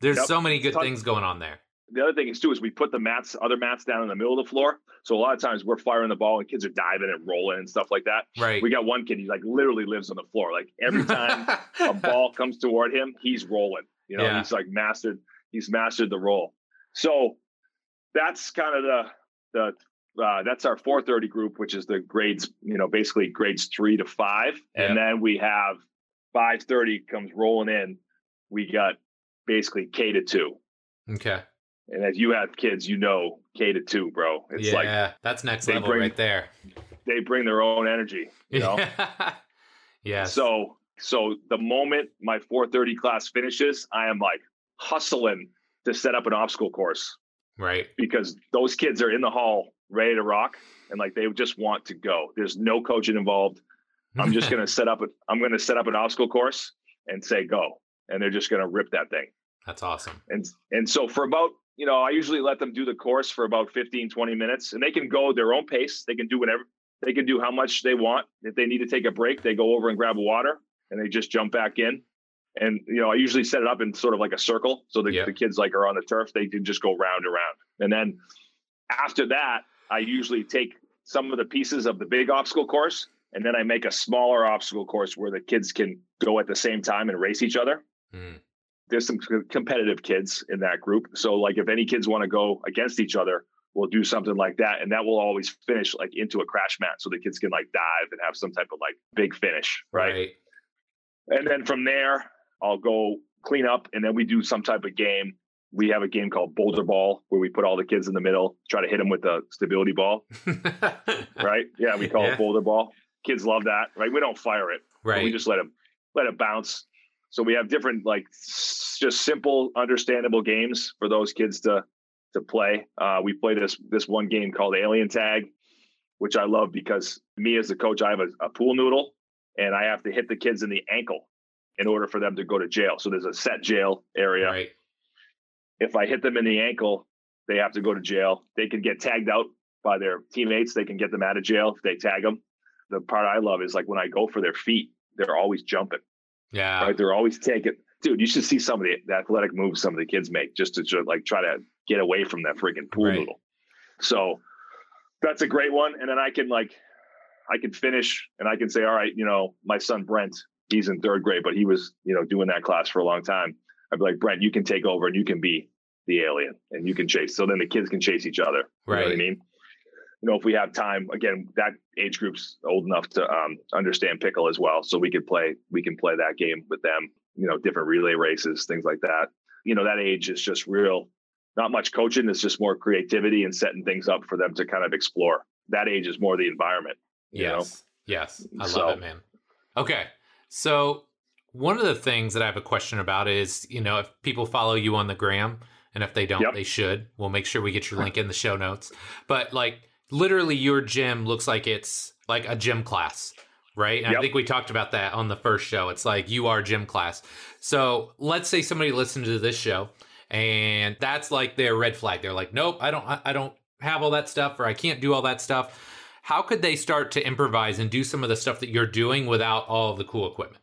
there's Yep. so many good Ton- things going on there. The other thing is too is we put the mats, other mats down in the middle of the floor. So a lot of times we're firing the ball and kids are diving and rolling and stuff like that. Right. We got one kid, he like literally lives on the floor. Like every *laughs* time a ball comes toward him, he's rolling. You know, Yeah. he's like mastered. He's mastered the roll. So that's kind of the the uh, that's our 430 group, which is the grades. You know, basically grades three to five, and then we have 530 comes rolling in. We got basically K to two, Okay. And as you have kids, you know K to two, bro. It's yeah, like that's next level bring- right there. they bring their own energy. You know. *laughs* yes. So so the moment my 430 class finishes, I am like hustling to set up an obstacle course right. because those kids are in the hall ready to rock, and like they just want to go. There's no coaching involved. I'm just gonna *laughs* set up. A, I'm gonna set up an obstacle course and say go, and they're just gonna rip that thing. That's awesome. And and so for about you know, I usually let them do the course for about 15, 20 minutes, and they can go their own pace. They can do whatever they can do, how much they want. If they need to take a break, they go over and grab water, and they just jump back in. And you know, I usually set it up in sort of like a circle, so the, the kids like are on the turf. They can just go round and round, and then after that, I usually take some of the pieces of the big obstacle course, and then I make a smaller obstacle course where the kids can go at the same time and race each other. Mm. There's some competitive kids in that group, so like if any kids want to go against each other, we'll do something like that, and that will always finish like into a crash mat, so the kids can like dive and have some type of like big finish, right? right. And then from there, I'll go clean up, and then we do some type of game we have a game called Boulder Ball where we put all the kids in the middle, try to hit them with a stability ball. *laughs* right? Yeah, we call yeah. it Boulder Ball. Kids love that, right? We don't fire it. Right. We just let them let it bounce. So we have different like just simple, understandable games for those kids to to play. Uh, we play this this one game called Alien Tag, which I love because me as a coach, I have a, a pool noodle and I have to hit the kids in the ankle in order for them to go to jail. So there's a set jail area. Right if I hit them in the ankle, they have to go to jail. They can get tagged out by their teammates. They can get them out of jail if they tag them. The part I love is like when I go for their feet, they're always jumping. Yeah. Right. They're always taking, dude, you should see some of the, the athletic moves some of the kids make just to like try to get away from that freaking pool right. noodle. So that's a great one. And then I can like, I can finish and I can say, all right, you know, my son Brent, he's in third grade, but he was, you know, doing that class for a long time. I'd be like, Brent, you can take over and you can be the alien and you can chase. So then the kids can chase each other. Right. You know what I mean? You know, if we have time, again, that age group's old enough to um, understand pickle as well. So we could play, we can play that game with them, you know, different relay races, things like that. You know, that age is just real, not much coaching. It's just more creativity and setting things up for them to kind of explore. That age is more the environment. yes. Know? Yes. I love so, it, man. Okay. So one of the things that I have a question about is, you know, if people follow you on the gram, and if they don't, yep. they should. We'll make sure we get your *laughs* link in the show notes. But like literally your gym looks like it's like a gym class, right? Yep. I think we talked about that on the first show. It's like you are gym class. So let's say somebody listened to this show and that's like their red flag. They're like, nope, I don't, I don't have all that stuff or I can't do all that stuff. How could they start to improvise and do some of the stuff that you're doing without all of the cool equipment?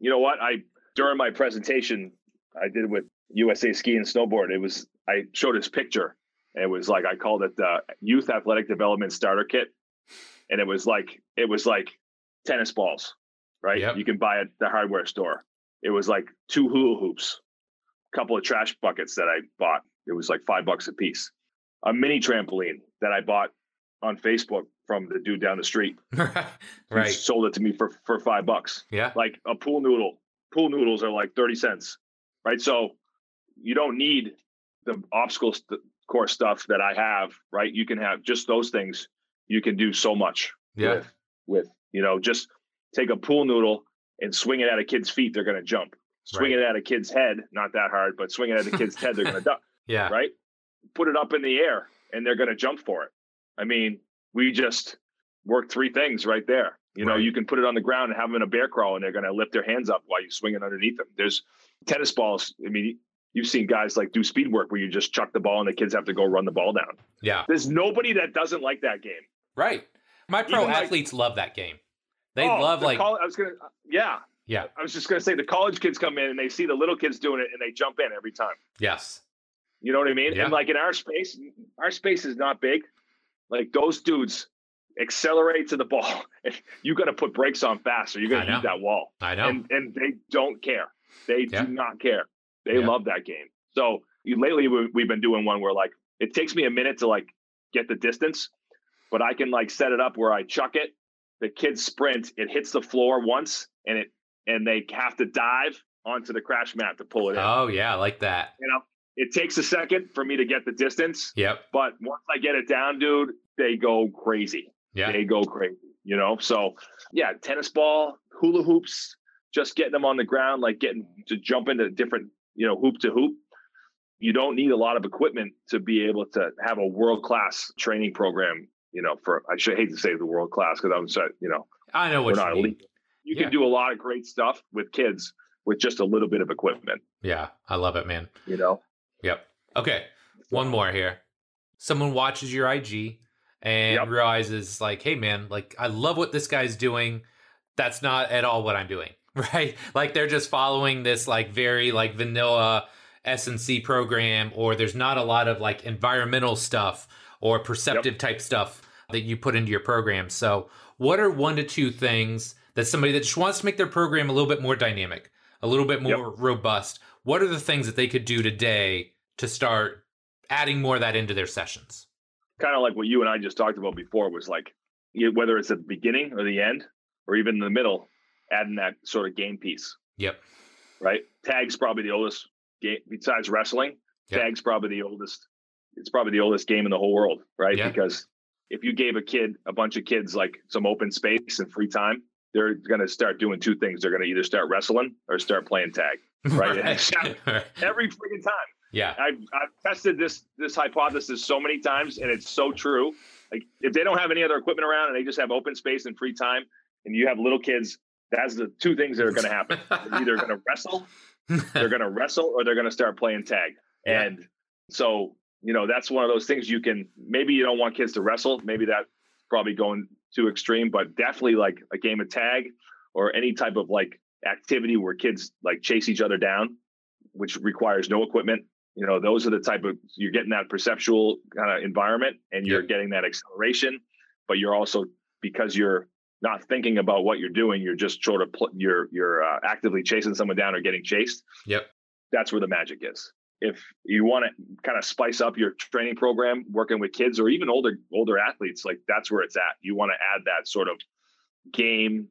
You know what? I during my presentation I did with USA Ski and Snowboard. It was I showed his picture. It was like I called it the Youth Athletic Development Starter Kit, and it was like it was like tennis balls, right? Yep. You can buy at the hardware store. It was like two hula hoops, a couple of trash buckets that I bought. It was like five bucks a piece. A mini trampoline that I bought on Facebook from the dude down the street. *laughs* right. He sold it to me for for five bucks. Yeah. Like a pool noodle. Pool noodles are like 30 cents. Right. So you don't need the obstacle course stuff that I have, right? You can have just those things. You can do so much yeah. with, with, you know, just take a pool noodle and swing it at a kid's feet. They're going to jump. Swing right. it at a kid's head, not that hard, but swing it at the kid's head. They're going *laughs* to duck. Yeah. Right. Put it up in the air and they're going to jump for it. I mean, we just worked three things right there. You know, right. you can put it on the ground and have them in a bear crawl and they're going to lift their hands up while you swing it underneath them. There's tennis balls. I mean, you've seen guys like do speed work where you just chuck the ball and the kids have to go run the ball down. Yeah. There's nobody that doesn't like that game. Right. My pro Even athletes like, love that game. They oh, love like I was gonna uh, yeah. Yeah. I was just gonna say the college kids come in and they see the little kids doing it and they jump in every time. Yes. You know what I mean? Yeah. And like in our space, our space is not big. Like those dudes accelerate to the ball. *laughs* And you got to put brakes on fast or you're going to hit that wall. I know. And, and they don't care. They yeah. do not care. They yeah. love that game. So lately we've been doing one where like it takes me a minute to like get the distance, but I can like set it up where I chuck it. The kids sprint, it hits the floor once, and it and they have to dive onto the crash mat to pull it in. Oh yeah, I like that. You know, it takes a second for me to get the distance. Yep. But once I get it down, dude, they go crazy. Yeah. They go crazy. You know, so yeah, tennis ball, hula hoops, just getting them on the ground, like getting to jump into different, you know, hoop to hoop. you don't need a lot of equipment to be able to have a world class training program. You know, for I should hate to say the world class because I'm sorry, you know, I know what you not mean. elite. You Yeah. can do a lot of great stuff with kids with just a little bit of equipment. Yeah, I love it, man. You know, Yep. Okay. One more here. Someone watches your IG and Yep. realizes, like, hey, man, like, I love what this guy's doing. That's not at all what I'm doing. *laughs* Right. Like, they're just following this, like, very, like, vanilla S&C program, or there's not a lot of, like, environmental stuff or perceptive type stuff that you put into your program. So, what are one to two things that somebody that just wants to make their program a little bit more dynamic, a little bit more robust? What are the things that they could do today to start adding more of that into their sessions? kind of like what you and I just talked about before was like whether it's at the beginning or the end or even in the middle, adding that sort of game piece. Yep. right? Tag's probably the oldest game besides wrestling. Yeah. Tag's probably the oldest. It's probably the oldest game in the whole world, right? Yeah. Because if you gave a kid, a bunch of kids, like some open space and free time, they're going to start doing two things. They're going to either start wrestling or start playing tag *laughs* *laughs* Right. every freaking time. yeah. I've, I've tested this this hypothesis so many times, and it's so true. Like if they don't have any other equipment around and they just have open space and free time, and you have little kids, that's the two things that are going to happen. They're either going to wrestle they're going *laughs* to wrestle or they're going to start playing tag. Yeah. And so, you know, that's one of those things you can maybe you don't want kids to wrestle. Maybe that's probably going too extreme, but definitely like a game of tag or any type of like activity where kids like chase each other down, which requires no equipment. You know, those are the type of you're getting that perceptual kind of environment and you're Yeah. getting that acceleration, but you're also because you're not thinking about what you're doing, you're just sort of pl- you're you're uh, actively chasing someone down or getting chased Yep. that's where the magic is. If you want to kind of spice up your training program, working with kids or even older older athletes, like that's where it's at. You want to add that sort of game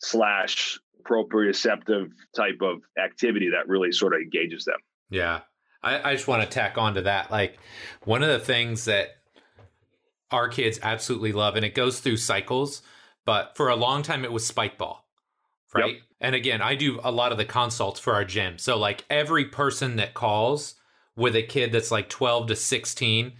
slash proprioceptive type of activity that really sort of engages them. Yeah. I, I just want to tack on to that. Like one of the things that our kids absolutely love, and it goes through cycles, but for a long time it was spike ball. Right. Yep. And again, I do a lot of the consults for our gym. So like every person that calls with a kid that's like 12 to 16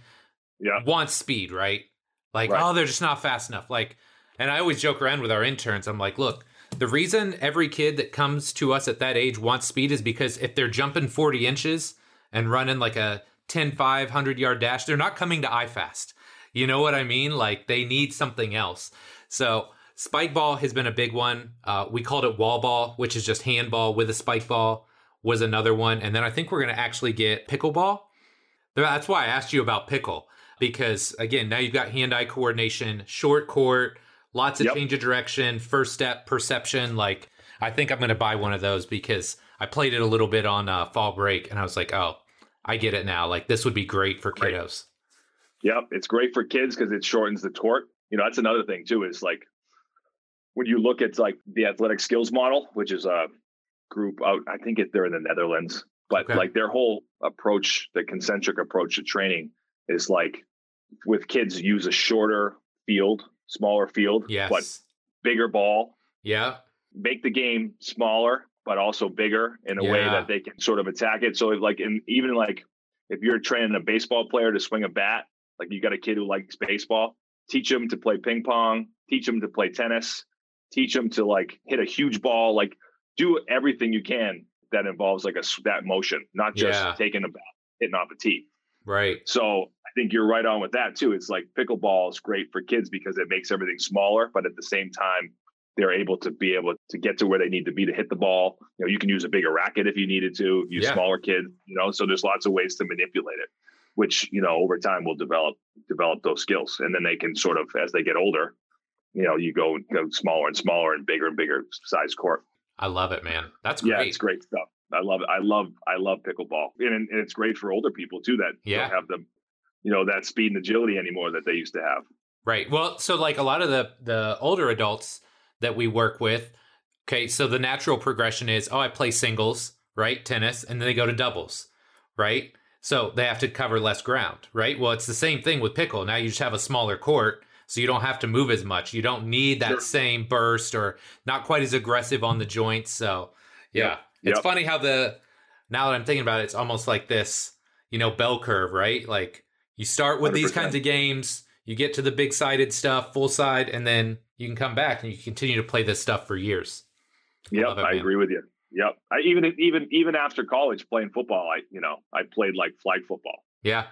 Yeah. wants speed, right? Like, Right. oh, they're just not fast enough. Like, and I always joke around with our interns. I'm like, look, the reason every kid that comes to us at that age wants speed is because if they're jumping 40 inches and running like a 10, 500 yard dash, they're not coming to iFast. You know what I mean? Like, they need something else. So, spike ball has been a big one. Uh, we called it wall ball, which is just handball with a spike ball, was another one. And then I think we're going to actually get pickleball. That's why I asked you about pickle because again, now you've got hand-eye coordination, short court, lots of Yep. change of direction, first step perception. Like I think I'm going to buy one of those because I played it a little bit on uh, fall break and I was like, oh, I get it now. Like this would be great for Right. Yep, it's great for kids because it shortens the torque. You know, that's another thing too. Is like when you look at like the athletic skills model, which is a group out. I think it, they're in the Netherlands, but Okay. like their whole approach, the concentric approach to training, is like with kids use a shorter field, smaller field, Yes. but bigger ball. yeah. Make the game smaller, but also bigger in a way that they can sort of attack it. So like, in even like if you're training a baseball player to swing a bat, like you got a kid who likes baseball, teach him to play ping pong, teach him to play tennis, teach them to like hit a huge ball, like do everything you can that involves like a that motion, not just Yeah. taking a bat, hitting off a tee. Right. So I think you're right on with that too. It's like pickleball is great for kids because it makes everything smaller, but at the same time, they're able to be able to get to where they need to be to hit the ball. You know, you can use a bigger racket if you needed to, use Yeah. smaller kids, you know, so there's lots of ways to manipulate it, which, you know, over time will develop develop those skills. And then they can sort of as they get older, you know, you go, go smaller and smaller and bigger and bigger size court. I love it, man. That's Yeah, great. it's great stuff. I love it. I love I love pickleball, and, and it's great for older people too that Yeah. don't have the, you know, that speed and agility anymore that they used to have. Right. Well, so like a lot of the the older adults that we work with, okay, so the natural progression is, oh, I play singles, right? Tennis, and then they go to doubles, right? So they have to cover less ground, right? Well, it's the same thing with pickle. Now you just have a smaller court, so you don't have to move as much. You don't need that Sure. same burst or not quite as aggressive on the joints. So yeah. Yep. It's funny how the now that I'm thinking about it, it's almost like this, you know, bell curve, right? Like you start with 100%. these kinds of games, you get to the big sided stuff, full side, and then you can come back and you continue to play this stuff for years. Yep, I, I agree with you. Yep. I even even even after college playing football, I you know I played like flag football. Yeah.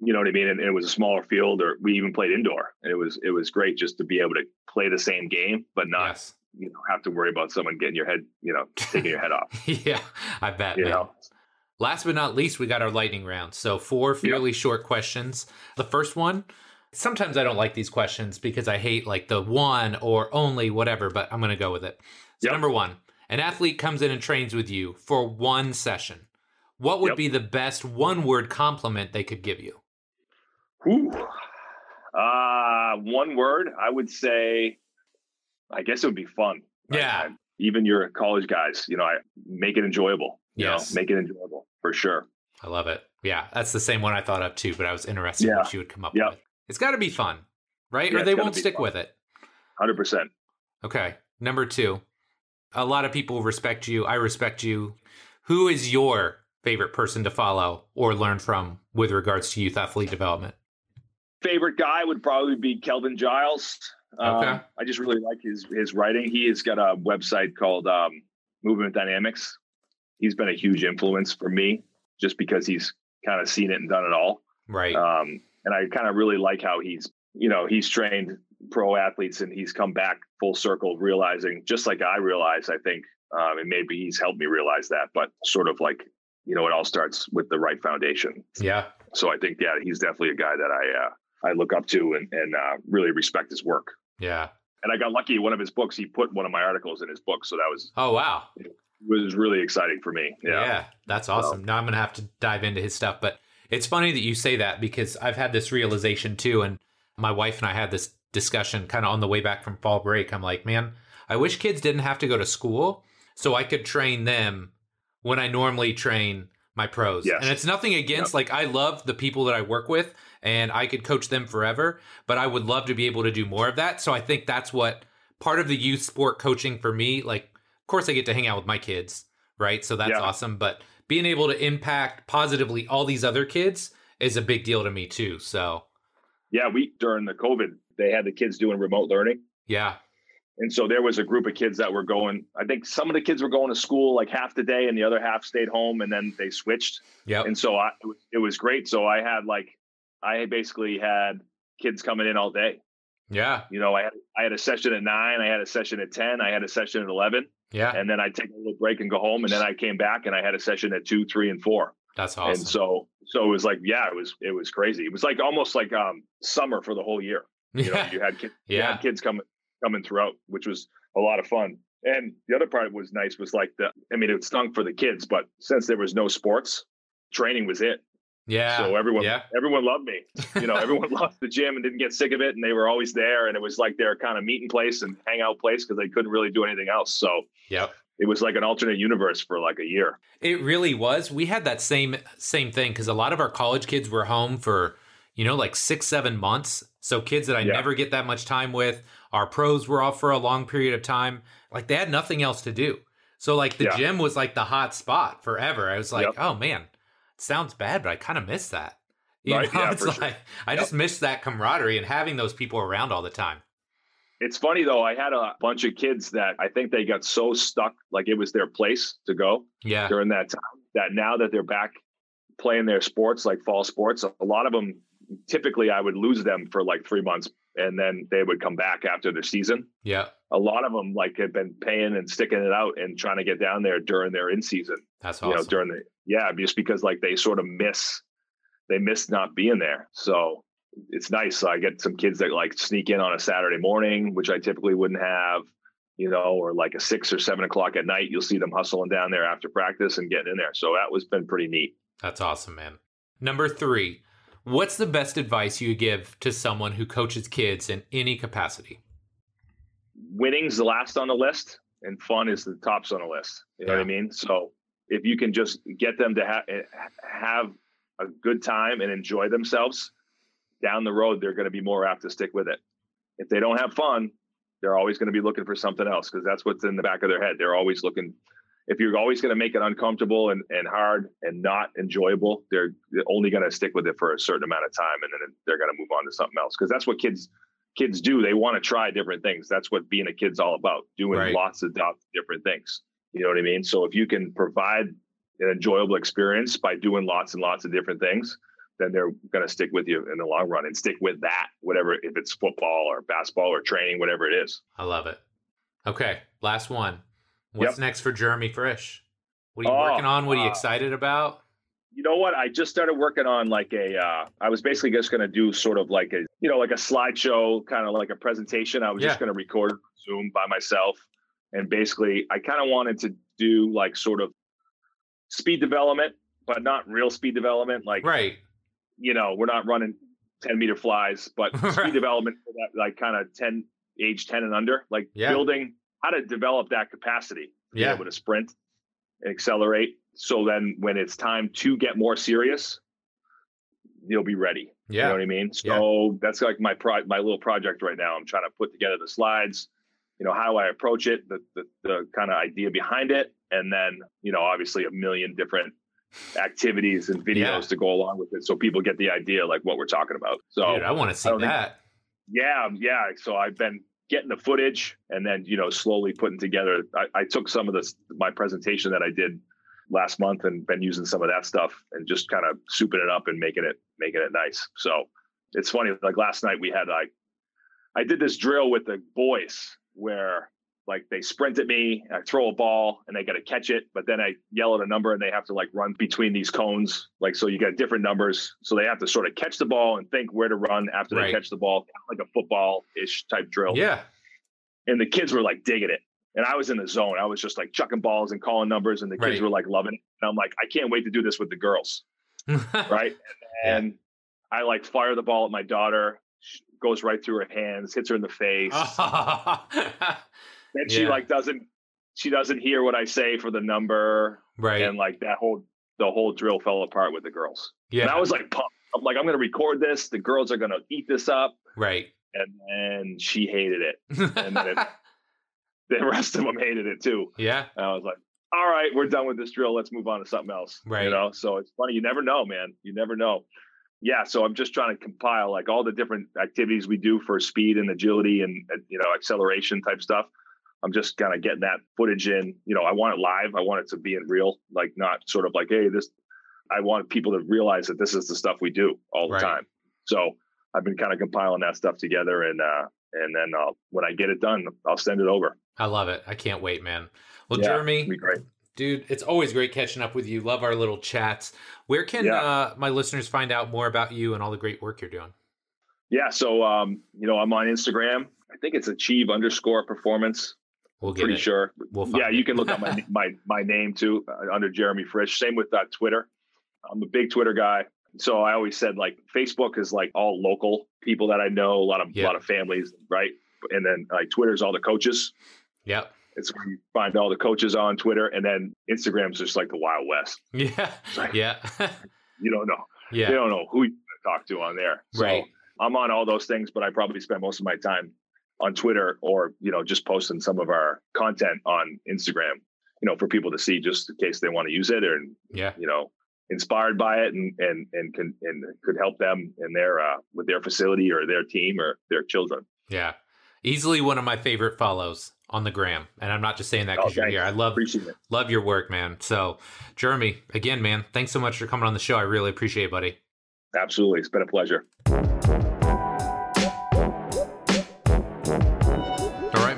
You know what I mean? And, and, it was a smaller field, or we even played indoor, and it was it was great just to be able to play the same game, but not yes. you know have to worry about someone getting your head you know taking your head off. *laughs* yeah, I bet. You man. know. Last but not least, we got our lightning round. So four fairly yep. short questions. The first one. Sometimes I don't like these questions because I hate like the one or only whatever, but I'm going to go with it. So yep. number one, an athlete comes in and trains with you for one session. What would yep. be the best one word compliment they could give you? Ooh. Uh, one word, I would say, I guess it would be fun. Yeah. I, I, even your college guys, you know, I make it enjoyable. You yes. know, make it enjoyable for sure. I love it. Yeah. That's the same one I thought of too, but I was interested yeah. what you would come up yeah. with. It's got to be fun, right? Yeah, or they won't stick fun. with it. 100%. Okay. Number two, a lot of people respect you. I respect you. Who is your favorite person to follow or learn from with regards to youth athlete development? Favorite guy would probably be Kelvin Giles. Okay. Um, I just really like his his writing. He has got a website called um, Movement Dynamics. He's been a huge influence for me just because he's kind of seen it and done it all. Right. Um, and I kind of really like how he's, you know, he's trained pro athletes and he's come back full circle, realizing just like I realized, I think, um, and maybe he's helped me realize that, but sort of like, you know, it all starts with the right foundation. Yeah. So I think, yeah, he's definitely a guy that I, uh, I look up to and, and uh, really respect his work. Yeah. And I got lucky. One of his books, he put one of my articles in his book. So that was, oh, wow. It was really exciting for me. Yeah. Yeah. That's awesome. So. Now I'm going to have to dive into his stuff. But it's funny that you say that because I've had this realization too. And my wife and I had this discussion kind of on the way back from fall break. I'm like, man, I wish kids didn't have to go to school so I could train them when I normally train my pros. Yes. And it's nothing against, yep. like, I love the people that I work with and I could coach them forever, but I would love to be able to do more of that. So I think that's what part of the youth sport coaching for me, like, of course, I get to hang out with my kids, right? So that's yeah. awesome. But being able to impact positively all these other kids is a big deal to me, too. So, yeah, we during the COVID they had the kids doing remote learning. Yeah. And so there was a group of kids that were going, I think some of the kids were going to school like half the day and the other half stayed home and then they switched. Yeah. And so I, it was great. So I had like, I basically had kids coming in all day. Yeah. You know, I had, I had a session at nine, I had a session at 10, I had a session at 11. Yeah. And then I'd take a little break and go home. And then I came back and I had a session at two, three, and four. That's awesome. And so, so it was like, yeah, it was, it was crazy. It was like almost like um summer for the whole year. You know, you had kids, yeah. you had kids coming coming throughout, which was a lot of fun. And the other part was nice was like the I mean it stunk for the kids, but since there was no sports, training was it. Yeah. So everyone yeah. everyone loved me. You know, *laughs* everyone loved the gym and didn't get sick of it and they were always there and it was like their kind of meeting place and hangout place because they couldn't really do anything else. So yeah, It was like an alternate universe for like a year. It really was. We had that same same thing because a lot of our college kids were home for, you know, like six, seven months so kids that I yeah. never get that much time with, our pros were off for a long period of time. Like they had nothing else to do. So like the yeah. gym was like the hot spot forever. I was like, yep. oh man, sounds bad, but I kind of miss that. You right. know, *laughs* yeah, it's like sure. I yep. just miss that camaraderie and having those people around all the time. It's funny though, I had a bunch of kids that I think they got so stuck, like it was their place to go yeah. during that time, that now that they're back playing their sports, like fall sports, a lot of them typically I would lose them for like three months and then they would come back after the season. Yeah. A lot of them like had been paying and sticking it out and trying to get down there during their in season. That's awesome. You know, during the, yeah, just because like they sort of miss, they miss not being there. So it's nice. So I get some kids that like sneak in on a Saturday morning, which I typically wouldn't have, you know, or like a six or seven o'clock at night, you'll see them hustling down there after practice and getting in there. So that was been pretty neat. That's awesome, man. Number three, What's the best advice you give to someone who coaches kids in any capacity? Winning's the last on the list, and fun is the tops on the list. You know what I mean? So if you can just get them to ha- eh, have a good time and enjoy themselves, down the road they're going to be more apt to stick with it. If they don't have fun, they're always going to be looking for something else because that's what's in the back of their head. They're always looking, if you're always going to make it uncomfortable and, and hard and not enjoyable, they're, they're only going to stick with it for a certain amount of time, and then they're going to move on to something else because that's what kids kids do. They want to try different things. That's what being a kid's all about, doing Right. lots of different things. You know what I mean? So if you can provide an enjoyable experience by doing lots and lots of different things, then they're going to stick with you in the long run and stick with that, whatever, if it's football or basketball or training, whatever it is. I love it. Okay, last one. What's Yep. next for Jeremy Frisch? What are you Oh, working on? What are you uh, excited about? You know what? I just started working on like a. Uh, I was basically just going to do sort of like a, you know, like a slideshow, kind of like a presentation. I was Yeah. just going to record Zoom by myself, and basically, I kind of wanted to do like sort of speed development, but not real speed development. Like, Right. you know, we're not running ten meter flies, but *laughs* speed development for that, like kind of ten, age ten and under, like Yeah. building how to develop that capacity to Yeah. be able to sprint and accelerate. So then when it's time to get more serious, you'll be ready. You know Yeah. what I mean? So that's like my pro my little project right now. I'm trying to put together the slides, you know, how do I approach it, the the, the kind of idea behind it, and then, you know, obviously a million different activities and videos Yeah. to go along with it so people get the idea like what we're talking about. So Dude, I want to see don't think- that. yeah, yeah. So I've been getting the footage and then you know slowly putting together. I, I took some of this my presentation that I did last month and been using some of that stuff and just kind of souping it up and making it making it nice. So it's funny. Like last night we had like I did this drill with the boys where like they sprint at me, I throw a ball and they got to catch it, but then I yell at a number and they have to like run between these cones. Like so you got different numbers. So they have to sort of catch the ball and think where to run after Right. they catch the ball, like a football-ish type drill. Yeah. And the kids were like digging it. And I was in the zone. I was just like chucking balls and calling numbers and the kids Right. were like loving it. And I'm like, I can't wait to do this with the girls. *laughs* Right. Yeah. And I like fire the ball at my daughter, goes right through her hands, hits her in the face. *laughs* Then she Yeah. like doesn't she doesn't hear what I say for the number, right. and like that whole the whole drill fell apart with the girls. And yeah. I was like pumped. I'm like, I'm gonna record this. The girls are gonna eat this up, right. and then she hated it. And then it, *laughs* *laughs* the rest of them hated it too. yeah. And I was like, all right, we're done with this drill. Let's move on to something else. Right. You know, so it's funny. You never know, man. You never know. Yeah. So I'm just trying to compile like all the different activities we do for speed and agility and, uh, you know, acceleration type stuff. I'm just kind of getting that footage in. You know, I want it live. I want it to be in real, like not sort of like, hey, this, I want people to realize that this is the stuff we do all the Right. time. So I've been kind of compiling that stuff together and, uh, and then I'll, when I get it done, I'll send it over. I love it. I can't wait, man. Well, Yeah, Jeremy, dude, it's always great catching up with you. Love our little chats. Where can Yeah. uh, my listeners find out more about you and all the great work you're doing? Yeah, so um, you know, I'm on Instagram. I think it's achieve underscore performance. We'll get Pretty it. sure. We'll find Yeah, you can look up my *laughs* my my name too uh, under Jeremy Frisch. Same with uh, Twitter. I'm a big Twitter guy. So I always said like Facebook is like all local people that I know, a lot of Yeah. a lot of families, right? And then like Twitter's all the coaches. Yep. It's where you find all the coaches on Twitter, and then Instagram's just like the Wild West. *laughs* Yeah. Yeah. *laughs* You don't know. yeah. You don't know who you talk to on there. So Right. I'm on all those things, but I probably spend most of my time on Twitter or, you know, just posting some of our content on Instagram, you know, for people to see just in case they want to use it or, Yeah. you know, inspired by it and, and, and can, and could help them in their, uh, with their facility or their team or their children. Yeah. Easily one of my favorite follows on the gram. And I'm not just saying that Oh, because you're here. I love love your work, man. So Jeremy, again, man, thanks so much for coming on the show. I really appreciate it, buddy. Absolutely. It's been a pleasure.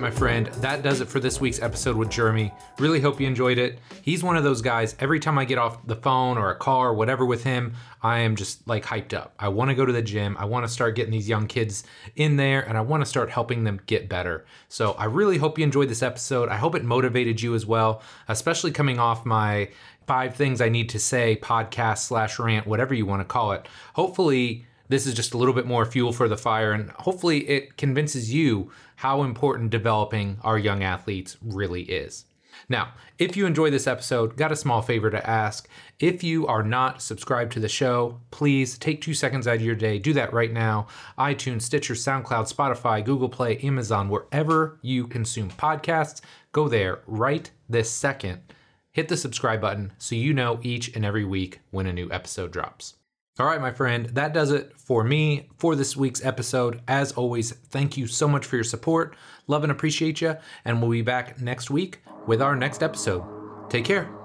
Right, my friend, that does it for this week's episode with Jeremy. Really hope you enjoyed it. He's one of those guys, every time I get off the phone or a call or whatever with him, I am just like hyped up. I want to go to the gym. I want to start getting these young kids in there and I want to start helping them get better. So I really hope you enjoyed this episode. I hope it motivated you as well, especially coming off my five things I need to say podcast slash rant, whatever you want to call it. Hopefully, this is just a little bit more fuel for the fire, and hopefully, it convinces you how important developing our young athletes really is. Now, if you enjoy this episode, got a small favor to ask. If you are not subscribed to the show, please take two seconds out of your day. Do that right now. iTunes, Stitcher, SoundCloud, Spotify, Google Play, Amazon, wherever you consume podcasts, go there right this second hit the subscribe button so you know each and every week when a new episode drops. All right, my friend, that does it for me for this week's episode. As always, thank you so much for your support. Love and appreciate you. And we'll be back next week with our next episode. Take care.